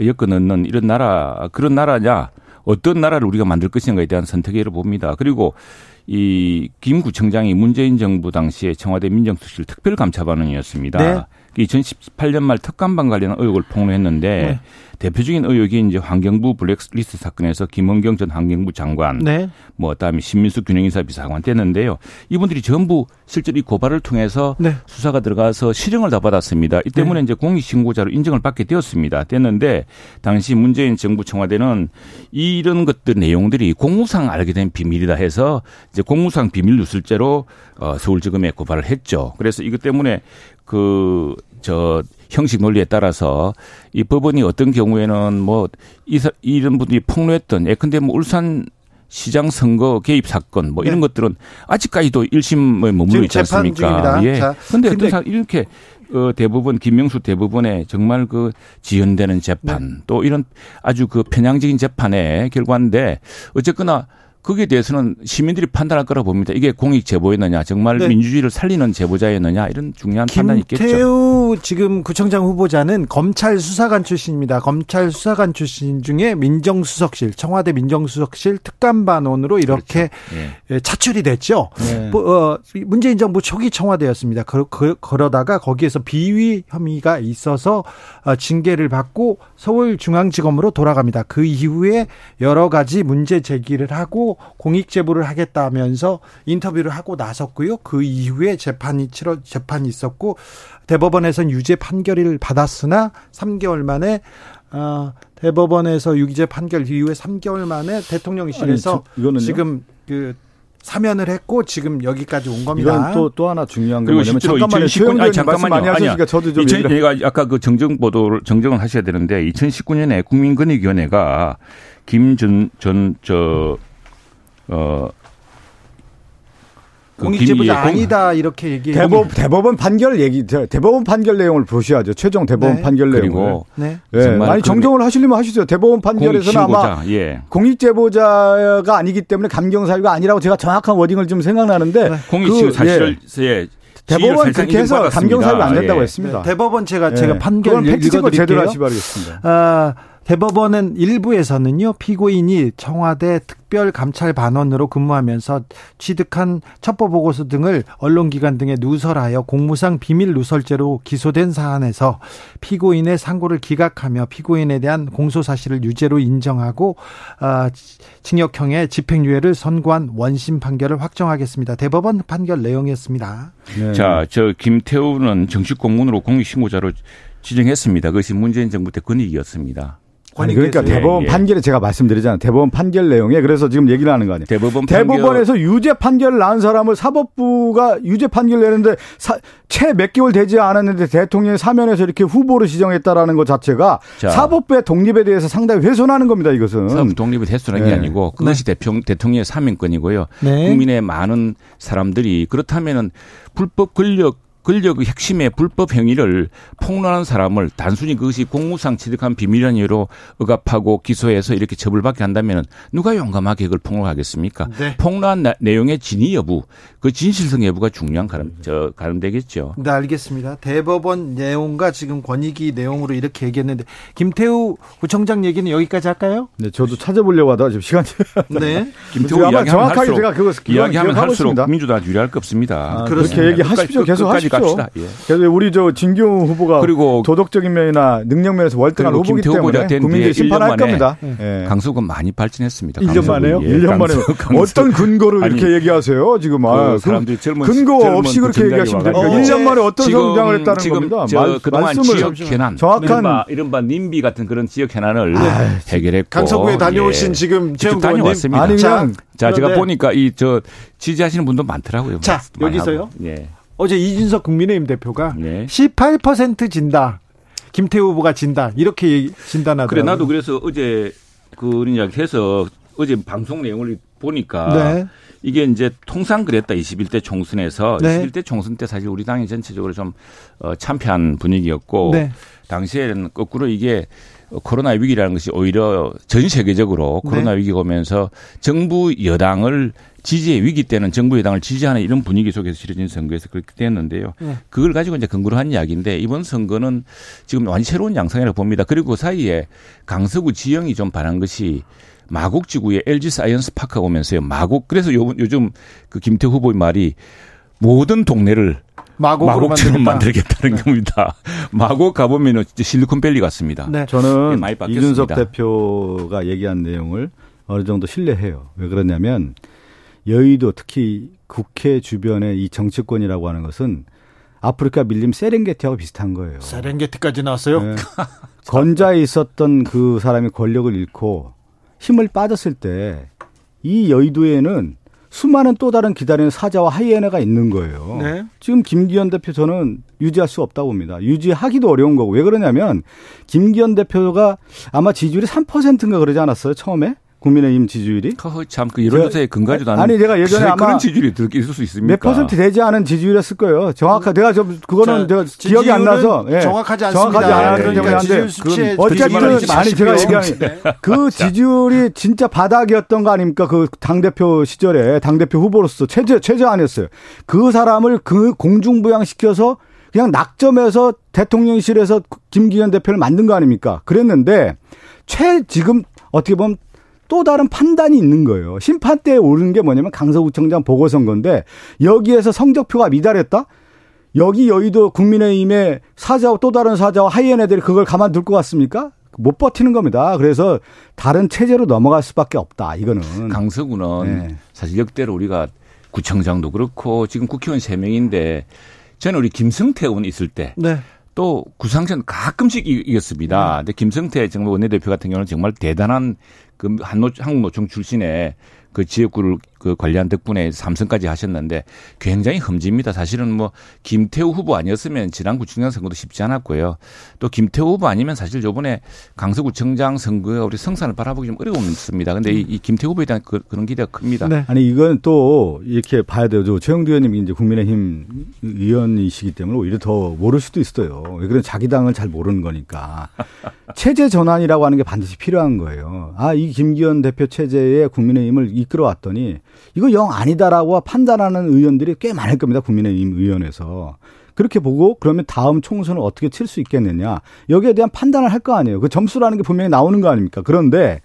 엮어 넣는 이런 나라, 그런 나라냐, 어떤 나라를 우리가 만들 것인가에 대한 선택을 봅니다. 그리고 이 김 구청장이 문재인 정부 당시에 청와대 민정수실 특별감찰반원이었습니다. 네. 2018년 말 특감반 관련 의혹을 폭로했는데 네. 대표적인 의혹이 이제 환경부 블랙리스트 사건에서 김원경 전 환경부 장관, 네. 뭐 그다음에 신민수 균형인사 비서관 때는데요. 이분들이 전부 실제로 이 고발을 통해서 네. 수사가 들어가서 실형을 다 받았습니다. 이 때문에 이제 공익신고자로 인정을 받게 되었습니다. 됐는데 당시 문재인 정부 청와대는 이런 것들 내용들이 공무상 알게 된 비밀이다 해서 이제 공무상 비밀 누설죄로 어, 서울지검에 고발을 했죠. 그래서 이것 때문에 그 저 형식 논리에 따라서 이 법원이 어떤 경우에는 뭐 이, 사- 이런 분들이 폭로했던 예컨대 뭐 울산 시장 선거 개입 사건 뭐 이런 네. 것들은 아직까지도 1심에 머물러 지금 있지 않습니까? 예. 자, 근데 근데- 어떤 사 이렇게 어 대부분 김명수 대부분의 정말 그 지연되는 재판 네. 또 이런 아주 그 편향적인 재판의 결과인데 어쨌거나 거기에 대해서는 시민들이 판단할 거라 봅니다. 이게 공익 제보였느냐, 정말 네. 민주주의를 살리는 제보자였느냐 이런 중요한 판단이 있겠죠. 김태우 지금 구청장 후보자는 검찰 수사관 출신입니다. 검찰 수사관 출신 중에 민정수석실, 청와대 민정수석실 특감반원으로 이렇게 예. 차출이 됐죠. 네. 뭐, 어, 문재인 정부 초기 청와대였습니다. 그, 그, 그러다가 거기에서 비위 혐의가 있어서 어, 징계를 받고 서울중앙지검으로 돌아갑니다. 그 이후에 여러 가지 문제 제기를 하고 공익 제보를 하겠다면서 인터뷰를 하고 나섰고요. 그 이후에 재판이 치러 재판이 있었고 대법원에서는 유죄 판결을 받았으나 3개월 만에 어, 대법원에서 유죄 판결 이후에 3개월 만에 대통령실에서 아니, 저-? 지금 그 사면을 했고 지금 여기까지 온 겁니다. 이건 또, 또 하나 중요한 건 그리고 뭐냐면 잠깐만요. 2019년 최영도 아니 말씀 많이 잠깐만요. 하셨으니까 저도 좀 2000, 얘기를 제가 아까 그 정정 보도를 정정을 하셔야 되는데 2019년에 국민권익위원회가 김전 전저 어. 그 공익제보자 김- 예, 공- 아니다 이렇게 얘기해. 대법, 대법원 판결 얘기, 대법원 판결 내용을 보셔야죠. 최종 대법원 네. 판결 내용을. 그리고 네. 예, 정말 아니 그- 정정을 하시려면 하시죠. 대법원 판결에서는 아마 예. 공익제보자가 아니기 때문에 감경사유가 아니라고 제가 정확한 워딩을 좀 생각나는데 네. 공익신고 그, 사실을 예. 대법원 그렇게 해서. 감경사유가 안 된다고 예. 했습니다. 네, 대법원 제가 예. 제가 판결 그건 팩트 체크 제대로 읽어드릴게요. 하시 바라겠습니다. 아, 대법원은 일부에서는요 피고인이 청와대 특별감찰반원으로 근무하면서 취득한 첩보 보고서 등을 언론기관 등에 누설하여 공무상 비밀 누설죄로 기소된 사안에서 피고인의 상고를 기각하며 피고인에 대한 공소 사실을 유죄로 인정하고 아, 징역형의 집행유예를 선고한 원심 판결을 확정하였습니다. 대법원 판결 내용이었습니다. 네. 자, 저 김태우는 정식 공무원으로 공익신고자로 지정했습니다. 그것이 문재인 정부 때 권익이었습니다. 아니 그러니까? 대법원 예, 예. 판결에 제가 말씀드리잖아요. 대법원 판결 내용에 그래서 지금 얘기를 하는 거 아니에요. 대법원 판결 대법원에서 유죄 판결을 낳은 사람을 사법부가 유죄 판결 내는데 채 몇 개월 되지 않았는데 대통령이 사면에서 이렇게 후보로 지정했다라는 것 자체가 자. 사법부의 독립에 대해서 상당히 훼손하는 겁니다. 이것은. 사법 독립을 대수라는 게 네. 아니고 그것이 대통령, 대통령의 사명권이고요. 네. 국민의 많은 사람들이 그렇다면은 불법 권력 권력의 핵심의 불법 행위를 폭로하는 사람을 단순히 그것이 공무상 취득한 비밀한 이유로 억압하고 기소해서 이렇게 처벌받게 한다면 누가 용감하게 그걸 폭로하겠습니까? 네. 폭로한 나- 내용의 진위 여부, 그 진실성 여부가 중요한 가름, 저, 가름되겠죠. 네, 알겠습니다. 대법원 내용과 지금 권익위 내용으로 이렇게 얘기했는데 김태우 구청장 얘기는 여기까지 할까요? 네, 저도 찾아보려고 하다가 지금 시간이 네. 김태우 아마 이야기하면 정확하게 할수록, 제가 그거 이야기하면 할수록 있습니다. 민주당 유리할 거 없습니다. 아. 그렇게 얘기하십시오. 끝까지, 계속 끝까지 하십시오. 갑시다. 예. 그래서 우리 저 진규 후보가 그리고 도덕적인 면이나 능력 면에서 월등한 후보기 때문에 된 국민들이 심판할 1년 만에 겁니다. 예. 강서구는 많이 발전했습니다. 1년 강서구. 만에요? 예, 1년 만에 어떤 근거로 아니, 이렇게 얘기하세요? 지금 아, 그 사람들이 젊은 근거 젊은 없이 그 그렇게 전략이 얘기하시면 됩니까? 와가지고. 1년 만에 어떤 지금- 성장을 했다는 지금 겁니다. 저 말, 그동안 말씀을 지역 현안, 정확한- 이른바, 이른바 님비 같은 그런 지역 현안을 해결했고 강서구에 다녀오신 예. 지금 의원님. 다녀왔습니다. 아니 그냥 자, 제가 그런데- 보니까 이 저 지지하시는 분도 많더라고요. 자, 여기서요? 예. 어제 이준석 국민의힘 대표가 네. 18% 진다. 김태우 후보가 진다 이렇게 얘기- 진단하더라고요. 그래 나도 그래서 어제 그런 이야기 해서 어제 방송 내용을 보니까 네. 이게 이제 통상 그랬다 21대 총선에서 네. 21대 총선 때 사실 우리 당이 전체적으로 좀 어, 참패한 분위기였고 네. 당시에는 거꾸로 이게 코로나 위기라는 것이 오히려 전 세계적으로 네. 코로나 위기가 오면서 정부 여당을 지지의 위기 때는 정부 여당을 지지하는 이런 분위기 속에서 치러진 선거에서 그렇게 됐는데요. 네. 그걸 가지고 이제 근거로 한 이야기인데 이번 선거는 지금 완전 새로운 양상이라고 봅니다. 그리고 그 사이에 강서구 지형이 좀 변한 것이 마곡 지구에 LG 사이언스 파크가 오면서요. 마곡 그래서 요, 요즘 그 김태우 후보의 말이 모든 동네를 마곡으로 마곡처럼 만들겠다. 만들겠다는 겁니다. 마곡 가보면은 진짜 실리콘밸리 같습니다. 네. 저는 바뀌었습니다. 이준석 대표가 얘기한 내용을 어느 정도 신뢰해요. 왜 그러냐면 여의도 특히 국회 주변의 이 정치권이라고 하는 것은 아프리카 밀림 세렝게티하고 비슷한 거예요. 세렝게티까지 나왔어요. 네. 건자에 있었던 그 사람이 권력을 잃고 힘을 빠졌을 때 이 여의도에는 수많은 또 다른 기다리는 사자와 하이에나가 있는 거예요. 네. 지금 김기현 대표 저는 유지할 수 없다고 봅니다. 유지하기도 어려운 거고 왜 그러냐면 김기현 대표가 아마 지지율이 3%인가 그러지 않았어요 처음에 국민의힘 지지율이 참그 여론조사에 근거하지도 않은 아니, 제가 예전에 아마 그런 지지율이 들- 있을 수 있습니까? 몇 퍼센트 되지 않은 지지율이었을 거예요. 정확하 내가 좀 그거는 자, 제가 기억이 안 나서 예. 정확하지 않습니다. 정확하지 그러니까 기억이 안 지지율 돼요. 수치에 어쨌든 아니 제가. 얘기하는 그 지지율이 진짜 바닥이었던 거 아닙니까? 그 당 대표 시절에 당 대표 후보로서 최저 최저 아니었어요. 그 사람을 그 공중부양 시켜서 그냥 낙점해서 대통령실에서 김기현 대표를 만든 거 아닙니까? 그랬는데 최 지금 어떻게 보면 또 다른 판단이 있는 거예요. 심판대에 오르는 게 뭐냐면 강서구청장 보궐선거인데 여기에서 성적표가 미달했다? 여기 여의도 국민의힘의 사자와 또 다른 사자와 하이에나들이 그걸 가만둘 것 같습니까? 못 버티는 겁니다. 그래서 다른 체제로 넘어갈 수밖에 없다. 이거는 강서구는 네. 사실 역대로 우리가 구청장도 그렇고 지금 국회의원 세명인데 저는 우리 김성태 의원 있을 때 네. 또 구상천 가끔씩 이- 이겼습니다. 근데 김성태 정부 원내대표 같은 경우는 정말 대단한 그 한노, 한국 노총 출신의 그 지역구를 그 관리한 덕분에 삼선까지 하셨는데 굉장히 흠집니다. 사실은 뭐 김태우 후보 아니었으면 지난 구청장 선거도 쉽지 않았고요. 또 김태우 후보 아니면 사실 요번에 강서구청장 선거가 우리 성산을 바라보기 좀 어려웠습니다. 근데 이, 이 김태우 후보에 대한 그, 런 기대가 큽니다. 네. 아니 이건 또 이렇게 봐야 돼요. 저 최영두 의원님이 이제 국민의힘 의원이시기 때문에 오히려 더 모를 수도 있어요. 왜 그런 자기 당을 잘 모르는 거니까 체제 전환이라고 하는 게 반드시 필요한 거예요. 아 이 김기현 대표 체제에 국민의힘을 이끌어왔더니 이거 영 아니다라고 판단하는 의원들이 꽤 많을 겁니다. 국민의힘 의원에서. 그렇게 보고 그러면 다음 총선을 어떻게 칠 수 있겠느냐. 여기에 대한 판단을 할 거 아니에요. 그 점수라는 게 분명히 나오는 거 아닙니까? 그런데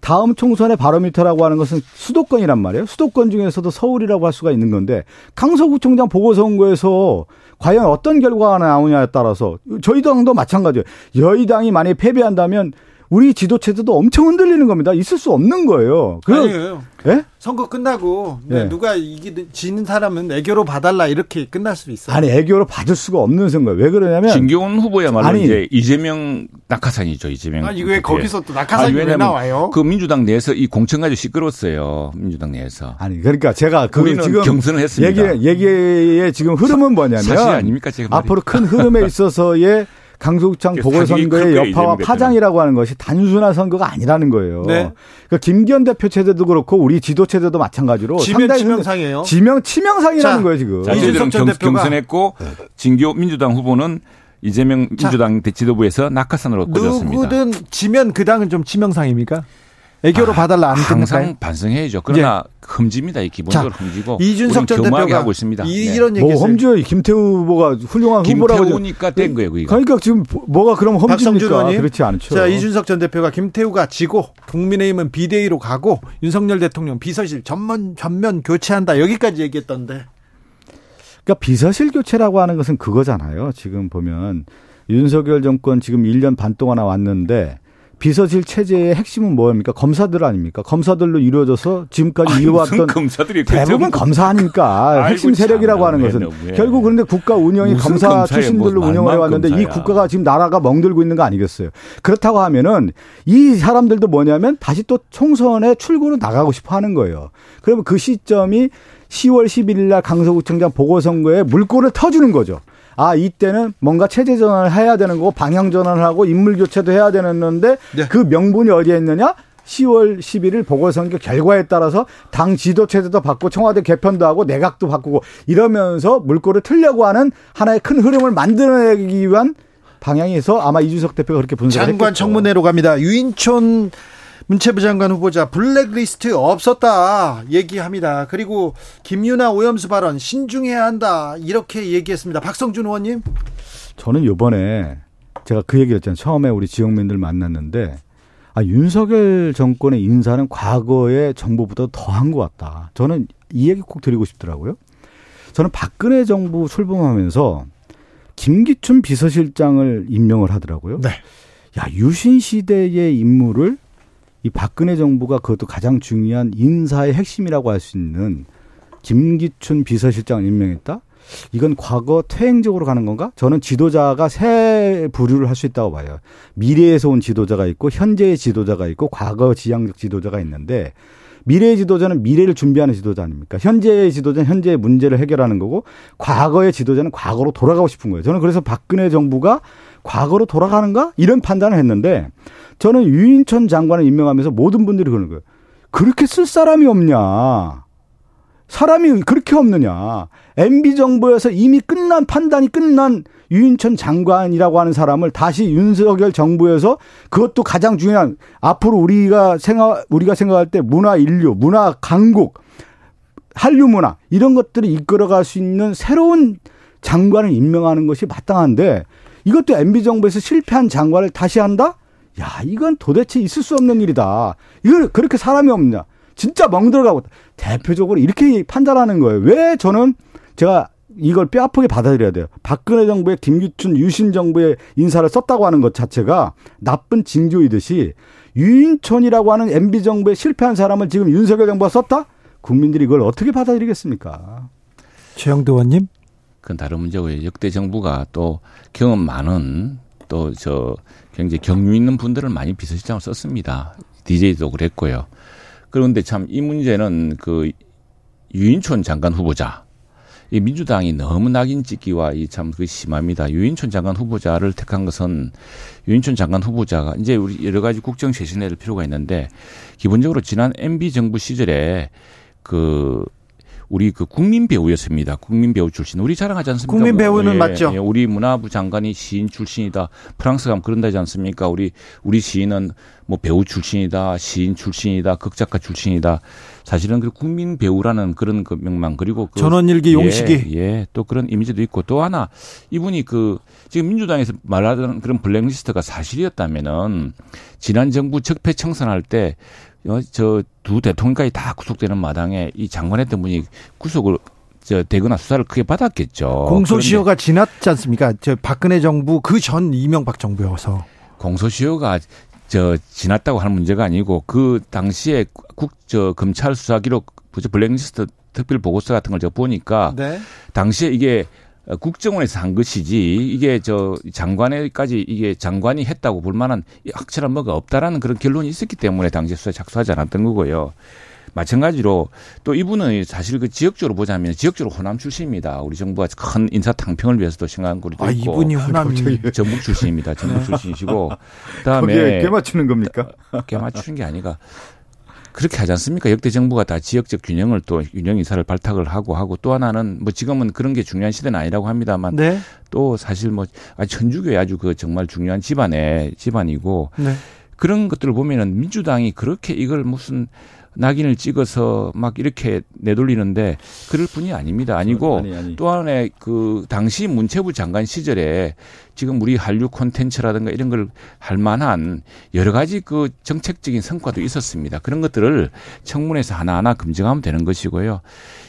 다음 총선의 바로미터라고 하는 것은 수도권이란 말이에요. 수도권 중에서도 서울이라고 할 수가 있는 건데 강서구청장 보궐선거에서 과연 어떤 결과가 나오냐에 따라서 저희 당도 마찬가지예요. 여의 당이 만약에 패배한다면 우리 지도체제도 엄청 흔들리는 겁니다. 있을 수 없는 거예요. 그 아니에요. 예? 선거 끝나고 네, 네. 누가 이기든 지는 사람은 애교로 봐달라 이렇게 끝날 수 있어요. 아니 애교로 받을 수가 없는 선거예요. 왜 그러냐면 진경훈 후보야말로 아니. 이제 이재명 낙하산이죠. 이재명. 아니 왜. 거기서 또 낙하산이 왜 왜냐면 나와요? 그 민주당 내에서 이 공천 가지고 시끄러웠어요. 민주당 내에서. 아니 그러니까 제가 그 우리는 지금 경선을 했습니다. 얘기 얘기의 지금 흐름은 뭐냐면 사실 아닙니까 제가 말이. 앞으로 큰 흐름에 있어서의 강서구청 보궐선거의 여파와. 파장이라고 하는 것이 단순한 선거가 아니라는 거예요. 네. 그러니까 김기현 대표 체제도 그렇고 우리 지도 체제도 마찬가지로 지면 상당히 치명상이에요. 지명 치명상이라는 자, 거예요 지금. 자, 이준석 전 경, 대표가- 경선했고 진교 민주당 후보는 이재명 자. 민주당 지도부에서 낙하산으로 꽂았습니다. 누구든 지면 그 당은 좀 치명상입니까? 애교로 봐달라 안 항상 끝날까요? 반성해야죠. 그러나 흠집니다. 이 기본적으로 자, 흠지고 이준석 전 대표가 하고 있습니다. 이, 네. 이런 뭐 얘기했어요. 험지어 김태우 후보가 훌륭한 후보라고 김태우니까 된 거예요, 그게. 그러니까 지금 뭐가 그럼 험지입니까? 그렇지 않죠. 자, 이준석 전 대표가 김태우가 지고 국민의힘은 비대위로 가고 윤석열 대통령 비서실 전면 전면 교체한다. 여기까지 얘기했던데. 그러니까 비서실 교체라고 하는 것은 그거잖아요. 지금 보면 윤석열 정권 지금 1년 반 동안 왔는데 비서실 체제의 핵심은 뭐입니까? 검사들 아닙니까? 검사들로 이루어져서 지금까지 무슨 이어왔던 검사들이 그 대부분 검사 아닙니까? 핵심 세력이라고 참, 하는 것은. 결국 그런데 국가 운영이 검사 검사예요? 출신들로 뭐 운영을 해왔는데 이 검사야. 국가가 지금 나라가 멍들고 있는 거 아니겠어요? 그렇다고 하면은 이 사람들도 뭐냐면 다시 또 총선에 출구로 나가고 싶어 하는 거예요. 그러면 그 시점이 10월 11일 날 강서구청장 보궐선거에 물꼬를 터주는 거죠. 아 이때는 뭔가 체제 전환을 해야 되는 거고 방향 전환을 하고 인물 교체도 해야 되는데 네. 그 명분이 어디에 있느냐? 10월 11일 보궐선거 결과에 따라서 당 지도 체제도 바꾸고 청와대 개편도 하고 내각도 바꾸고 이러면서 물꼬를 틀려고 하는 하나의 큰 흐름을 만들어내기 위한 방향에서 아마 이준석 대표가 그렇게 분석을 장관 했겠죠. 청문회로 갑니다. 유인촌 문체부 장관 후보자 블랙리스트 없었다 얘기합니다. 그리고 김유나 오염수 발언 신중해야 한다 이렇게 얘기했습니다. 박성준 의원님. 저는 요번에 제가 그 얘기했잖아요. 처음에 우리 지역민들 만났는데 아, 윤석열 정권의 인사는 과거의 정부보다 더한 것 같다. 저는 이 얘기 꼭 드리고 싶더라고요. 저는 박근혜 정부 출범하면서 김기춘 비서실장을 임명을 하더라고요. 네. 야, 유신 시대의 인물을 이 박근혜 정부가 그것도 가장 중요한 인사의 핵심이라고 할 수 있는 김기춘 비서실장을 임명했다? 이건 과거 퇴행적으로 가는 건가? 저는 지도자가 세 부류를 할 수 있다고 봐요. 미래에서 온 지도자가 있고 현재의 지도자가 있고 과거 지향적 지도자가 있는데 미래의 지도자는 미래를 준비하는 지도자 아닙니까? 현재의 지도자는 현재의 문제를 해결하는 거고 과거의 지도자는 과거로 돌아가고 싶은 거예요. 저는 그래서 박근혜 정부가 과거로 돌아가는가? 이런 판단을 했는데 저는 유인천 장관을 임명하면서 모든 분들이 그러는 거예요. 그렇게 쓸 사람이 없냐. 사람이 그렇게 없느냐. MB 정부에서 이미 끝난 판단이 끝난 유인천 장관이라고 하는 사람을 다시 윤석열 정부에서 그것도 가장 중요한 앞으로 우리가 생각 우리가 생각할 때 문화 인류, 문화 강국, 한류 문화 이런 것들을 이끌어갈 수 있는 새로운 장관을 임명하는 것이 마땅한데 이것도 MB 정부에서 실패한 장관을 다시 한다? 야, 이건 도대체 있을 수 없는 일이다. 이걸 그렇게 사람이 없냐? 진짜 멍들어가고 대표적으로 이렇게 판단하는 거예요. 왜 저는 제가 이걸 뼈아프게 받아들여야 돼요. 박근혜 정부의 김규춘 유신 정부의 인사를 썼다고 하는 것 자체가 나쁜 징조이듯이 유인촌이라고 하는 MB 정부에 실패한 사람을 지금 윤석열 정부가 썼다? 국민들이 이걸 어떻게 받아들이겠습니까? 최영도 의원님. 그건 다른 문제고요. 역대 정부가 또 경험 많은 또 저 굉장히 경유 있는 분들을 많이 비서실장을 썼습니다. DJ도 그랬고요. 그런데 참 이 문제는 그 유인촌 장관 후보자 이 민주당이 너무 낙인 찍기와 이 참 그 심합니다. 유인촌 장관 후보자를 택한 것은 유인촌 장관 후보자가 이제 우리 여러 가지 국정 쇄신해야 될 필요가 있는데 기본적으로 지난 MB 정부 시절에 그 우리 그 국민 배우였습니다. 국민 배우 출신. 우리 자랑하지 않습니까? 국민 뭐, 배우는 예, 맞죠. 예, 우리 문화부 장관이 시인 출신이다. 프랑스 가면 그런다지 않습니까? 우리 우리 시인은 뭐 배우 출신이다, 시인 출신이다, 극작가 출신이다. 사실은 그 국민 배우라는 그런 그 명망 그리고 그 전원일기 용식이. 예, 예, 또 그런 이미지도 있고 또 하나 이분이 그 지금 민주당에서 말하던 그런 블랙리스트가 사실이었다면은 지난 정부 적폐 청산할 때 어, 저 두 대통령까지 다 구속되는 마당에 이 장관했던 분이 구속을 저 되거나 수사를 크게 받았겠죠. 공소시효가 지났지 않습니까? 저 박근혜 정부 그 전 이명박 정부여서. 공소시효가 저 지났다고 하는 문제가 아니고 그 당시에 국 저 검찰 수사 기록 저 블랙리스트 특별 보고서 같은 걸 제가 보니까 네. 당시에 이게 국정원에서 한 것이지 이게 저 장관에까지 이게 장관이 했다고 볼 만한 확실한 뭐가 없다라는 그런 결론이 있었기 때문에 당시에 수사에 착수하지 않았던 거고요. 마찬가지로 또 이분은 사실 그 지역적으로 보자면 지역적으로 호남 출신입니다. 우리 정부가 큰 인사 탕평을 위해서도 생각한 거리도 아, 있고 이분이 호남이. 전북 출신입니다. 전북 출신이시고 그다음에 거기에 꽤 맞추는 겁니까? 꽤 맞추는 게 아니가 그렇게 하지 않습니까? 역대 정부가 다 지역적 균형을 또 균형 인사를 발탁을 하고 하고 또 하나는 뭐 지금은 그런 게 중요한 시대는 아니라고 합니다만 네. 또 사실 뭐 아, 천주교의 아주 그 정말 중요한 집안의 집안이고 네. 그런 것들을 보면은 민주당이 그렇게 이걸 무슨 낙인을 찍어서 막 이렇게 내돌리는데 그럴 뿐이 아닙니다. 아니고 아니, 아니. 또 하나의 그 당시 문체부 장관 시절에 지금 우리 한류 콘텐츠라든가 이런 걸 할 만한 여러 가지 그 정책적인 성과도 있었습니다. 그런 것들을 청문회에서 하나하나 검증하면 되는 것이고요.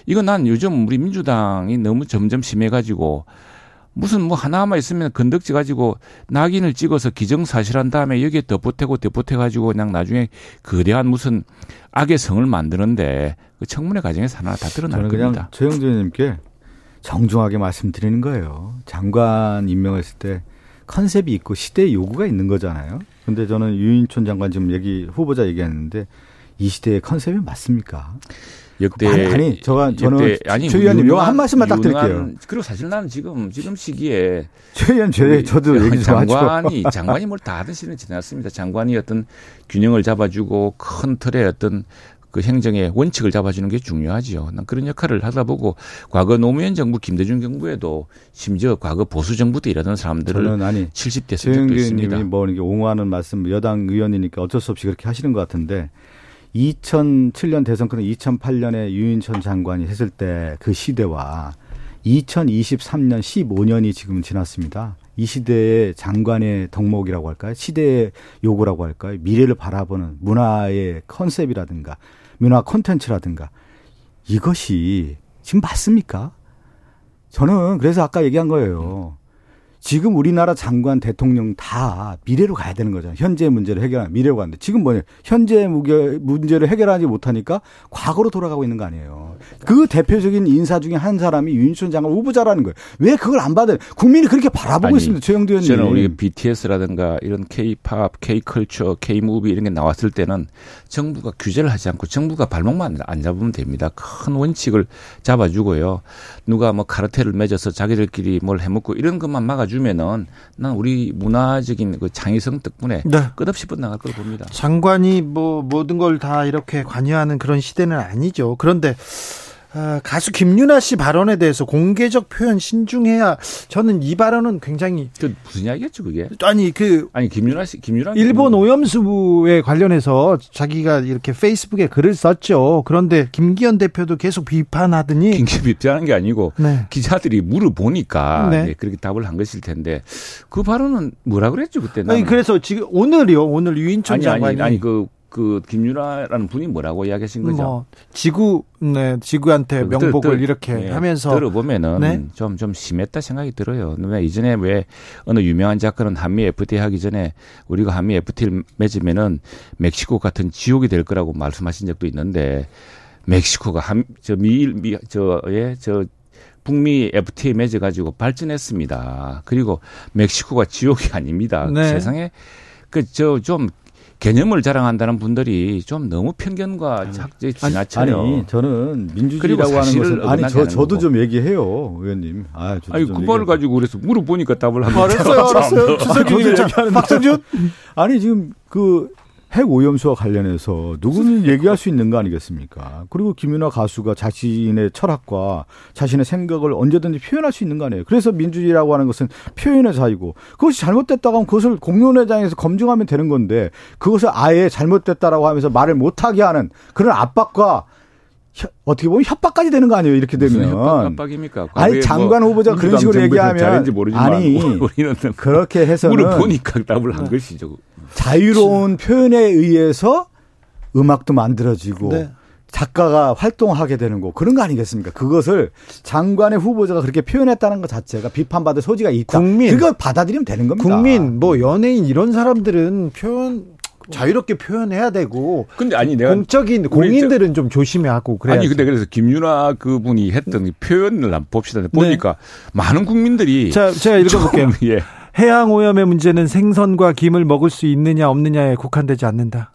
이건 난 요즘 우리 민주당이 너무 점점 심해가지고 무슨 뭐 하나만 있으면 건덕지 가지고 낙인을 찍어서 기정사실한 다음에 여기에 덧보태고 덧보태가지고 그냥 나중에 거대한 무슨 악의 성을 만드는데 그 청문회 과정에서 하나 다 드러날 저는 그냥 겁니다. 최영준 의원님께 정중하게 말씀드리는 거예요. 장관 임명했을 때 컨셉이 있고 시대의 요구가 있는 거잖아요. 근데 저는 유인촌 장관 지금 얘기 후보자 얘기했는데 이 시대의 컨셉이 맞습니까? 역대 아니, 아니 저가 저는 역대, 아니, 최 의원님 요한 말씀만 딱 드릴게요. 그리고 사실 나는 지금 지금 시기에 최 의원 제 저도 얘기 좀. 장관이 장관이 뭘 다 하던 시는 지났습니다. 장관이 어떤 균형을 잡아주고 큰 틀의 어떤 그 행정의 원칙을 잡아주는 게 중요하지요. 난 그런 역할을 하다 보고 과거 노무현 정부 김대중 정부에도 심지어 과거 보수 정부 때 일하던 사람들을 저는 아니 70대 쓴 적도 최영규 있습니다. 님이 뭐 이렇게 옹호하는 말씀 여당 의원이니까 어쩔 수 없이 그렇게 하시는 것 같은데 2007년 대선 끝에 2008년에 유인천 장관이 했을 때 그 시대와 2023년 15년이 지금 지났습니다. 이 시대의 장관의 덕목이라고 할까요? 시대의 요구라고 할까요? 미래를 바라보는 문화의 컨셉이라든가 문화 콘텐츠라든가 이것이 지금 맞습니까? 저는 그래서 아까 얘기한 거예요. 지금 우리나라 장관, 대통령 다 미래로 가야 되는 거잖아요. 현재 문제를 해결하는 미래로 가는데 지금 뭐냐? 현재 무게 문제를 해결하지 못하니까 과거로 돌아가고 있는 거 아니에요. 그 대표적인 인사 중에 한 사람이 윤희춘 장관 후보자라는 거예요. 왜 그걸 안 받아요? 국민이 그렇게 바라보고 아니, 있습니다. 최영두 의원님. 저는 우리 BTS라든가 이런 K-팝, K-컬처, K-무비 이런 게 나왔을 때는 정부가 규제를 하지 않고 정부가 발목만 안 잡으면 됩니다. 큰 원칙을 잡아주고요. 누가 뭐 카르텔을 맺어서 자기들끼리 뭘 해먹고 이런 것만 막아 주면은 난 우리 문화적인 그 창의성 덕분에 네. 끝없이 뻗나갈 걸 봅니다. 장관이 뭐 모든 걸 다 이렇게 관여하는 그런 시대는 아니죠. 그런데 아, 가수 김유나 씨 발언에 대해서 공개적 표현 신중해야 저는 이 발언은 굉장히 그 무슨 이야기였죠 그게? 아니 그 아니 김윤아 씨, 김윤아 일본 오염수에 관련해서 자기가 이렇게 페이스북에 글을 썼죠. 그런데 김기현 대표도 계속 비판하더니 긴급 입장하는 게 아니고 네. 기자들이 물어보니까 네. 네, 그렇게 답을 한 것일 텐데 그 발언은 뭐라 그랬죠 그때 아니 그래서 지금 오늘이요. 오늘 유인천 아니 장관이 아니 아니 그. 그 김유라라는 분이 뭐라고 이야기하신 거죠? 뭐 지구 네 지구한테 그 명복을 들- 이렇게 예, 하면서 들어보면은 네. 좀좀 심했다 생각이 들어요. 왜 이전에 왜 어느 유명한 작가는 한미 FTA 하기 전에 우리가 한미 FTA를 맺으면은 멕시코 같은 지옥이 될 거라고 말씀하신 적도 있는데 멕시코가 한 저 미일 미저예저 북미 FTA 맺어가지고 발전했습니다. 그리고 멕시코가 지옥이 아닙니다. 네. 세상에 그 저 좀 개념을 자랑한다는 분들이 좀 너무 편견과 작제 지나쳐요. 아니 저는 민주주의라고 하는 것은 아니 저 저도 거고. 좀 얘기해요 의원님. 아 저도 아니 좀그 얘기해요. 가지고 그래서 물어보니까 답을 하는 알았어요, 알았어요. 주석이 저도 자, 박성준 아니 지금 그 핵 오염수와 관련해서 누구는 얘기할 수 있는 거 아니겠습니까? 그리고 김윤아 가수가 자신의 철학과 자신의 생각을 언제든지 표현할 수 있는 거 아니에요. 그래서 민주주의라고 하는 것은 표현의 자유고 그것이 잘못됐다고 하면 그것을 공론회장에서 검증하면 되는 건데 그것을 아예 잘못됐다라고 하면서 말을 못하게 하는 그런 압박과 협- 어떻게 보면 협박까지 되는 거 아니에요. 이렇게 무슨 되면 협박 압박입니까? 아니 과거에 장관 뭐 후보자 그런 식으로 얘기하면 아니 우리는 그렇게 해서는 물어보니까 답을 한 것이죠. 자유로운 표현에 의해서 음악도 만들어지고 네. 작가가 활동하게 되는 거 그런 거 아니겠습니까? 그것을 장관의 후보자가 그렇게 표현했다는 것 자체가 비판받을 소지가 있다. 국민. 그걸 받아들이면 되는 겁니다. 국민 뭐 연예인 이런 사람들은 표현 자유롭게 표현해야 되고 근데 아니 내가 공적인 공인들은 좀 조심하고 그래야 아니 근데 그래서 김윤아 그분이 했던 이 표현을 한번 봅시다. 보니까 많은 국민들이 네. 자 제가 읽어볼게요. 좀, 예. 해양 오염의 문제는 생선과 김을 먹을 수 있느냐 없느냐에 국한되지 않는다.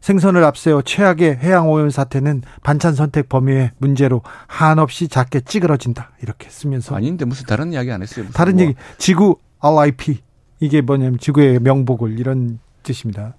생선을 앞세워 최악의 해양 오염 사태는 반찬 선택 범위의 문제로 한없이 작게 찌그러진다. 이렇게 쓰면서 아닌데 무슨 다른 이야기 안 했어요. 다른 뭐 얘기 지구 RIP 이게 뭐냐면 지구의 명복을 이런 뜻입니다.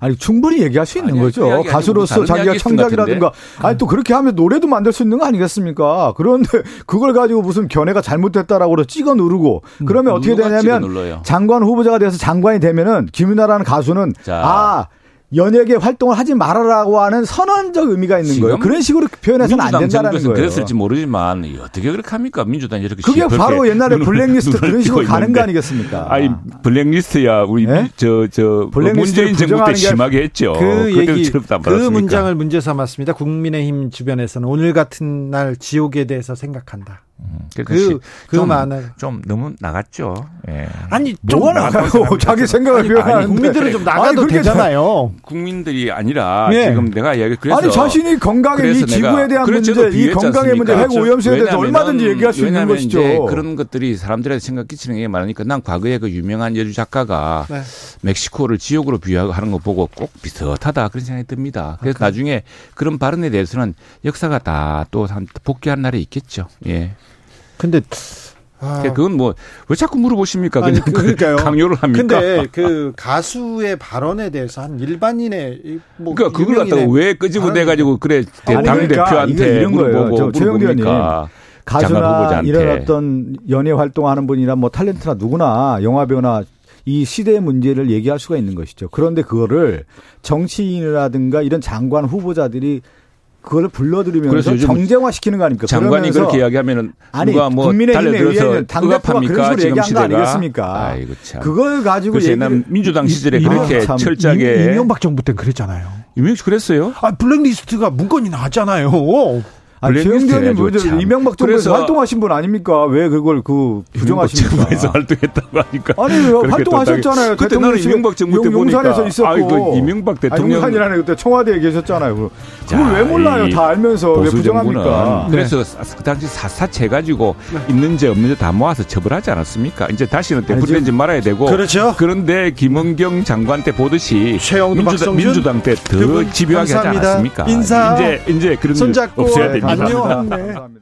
아니 충분히 얘기할 수 있는 아니요, 그 거죠. 아니고 가수로서 자기가 것 청작이라든가 아니 또 그렇게 하면 노래도 만들 수 있는 거 아니겠습니까? 그런데 그걸 가지고 무슨 견해가 잘못됐다라고 찍어 누르고 그러면 어떻게 누가 찍어 되냐면? 장관 후보자가 돼서 장관이 되면은 김윤아라는 가수는 자. 아 연예계 활동을 하지 말아라고 하는 선언적 의미가 있는 거예요. 그런 식으로 표현해서는 안 된다는 정부에서 거예요. 그랬을지 모르지만 어떻게 그렇게 합니까? 민주당이 이렇게 그게 바로 옛날에 블랙리스트 그런 식으로 가는. 거 아니겠습니까? 아니 블랙리스트야 우리 네? 저저 블랙리스트를 문재인 정부 때 심하게 했죠. 그 얘기 그? 문장을 문제 삼았습니다. 국민의힘 주변에서는 오늘 같은 날 지옥에 대해서 생각한다. 그, 그, 그 좀, 많아요. 좀 너무 나갔죠. 예. 아니, 뭐가 나가요? 자기 생각을 표현하는데. 국민들은 좀 아니, 나가도 그렇게 되잖아요. 국민들이 아니라 예. 지금 내가 이야기 그래서 아니 자신이 건강에 이 지구에 대한 문제, 이 건강의 문제, 핵 비유했지 오염수에 대해서 얼마든지 얘기할 수 있는 것이죠. 이제 그런 것들이 사람들한테 생각 끼치는 게 많으니까 난 과거에 그 유명한 여주 작가가 네. 멕시코를 지옥으로 비유하는 거 보고 꼭 비슷하다 그런 생각이 듭니다. 그래서 나중에 그런 발언에 대해서는 역사가 다 또 복귀한 날이 있겠죠. 예. 근데, 아, 그건 뭐 왜 자꾸 물어보십니까? 아니, 그냥 그러니까요. 강요를 합니까? 근데 그 가수의 발언에 대해서 한 일반인의 이뭐 그러니까 그걸 갖다가 왜 끄집어내 가지고 그래 당 그러니까 대표한테 이게 이런 거예요. 가수나. 이런 어떤 연예 활동하는 분이나 뭐 탤런트나 누구나 영화 배우나 이 시대의 문제를 얘기할 수가 있는 것이죠. 그런데 그거를 정치인이라든가 이런 장관 후보자들이 그거를 그래서 불러들이면서 요즘 정쟁화 시키는 거 아닙니까? 장관이 그렇게 이야기하면은 아니, 누가 뭐 국민의힘에 당대표가 그런 얘기한 거 아니겠습니까? 아이고 참. 그걸 가지고 얘기를 민주당 시절에 이- 그렇게 아, 참. 철저하게 임- 이명박 정부 때 그랬잖아요. 이명박 그랬어요? 아, 블랙리스트가 문건이 나왔잖아요. 아니, 블랙리스트 최영대 의원님 뭐 참. 이명박 정부에서 활동하신 분 아닙니까? 왜 그걸 그 부정하십니까? 정부에서 활동했다고 하니까 아니 활동하셨잖아요. 그때 나는 이명박 정부 때 용- 용산에서 보니까 있었고. 아이고 이명박 대통령 용산이라네 그때 청와대에 계셨잖아요. 그걸 자, 왜 몰라요? 이다 알면서 왜 부정합니까? 정부는 그래서 그 당시 사사체 가지고 있는지 없는지 다 모아서 처벌하지 않았습니까? 이제 다시는 되풀이되지 말아야 되고 그렇죠. 그런데 김은경 장관 때 보듯이 민주당, 민주당 때두더분 집요하게 하지. 않았습니까? 인사. 이제 이제 그런 일 손잡고 없어야 됩니다. 안녕. 감사합니다.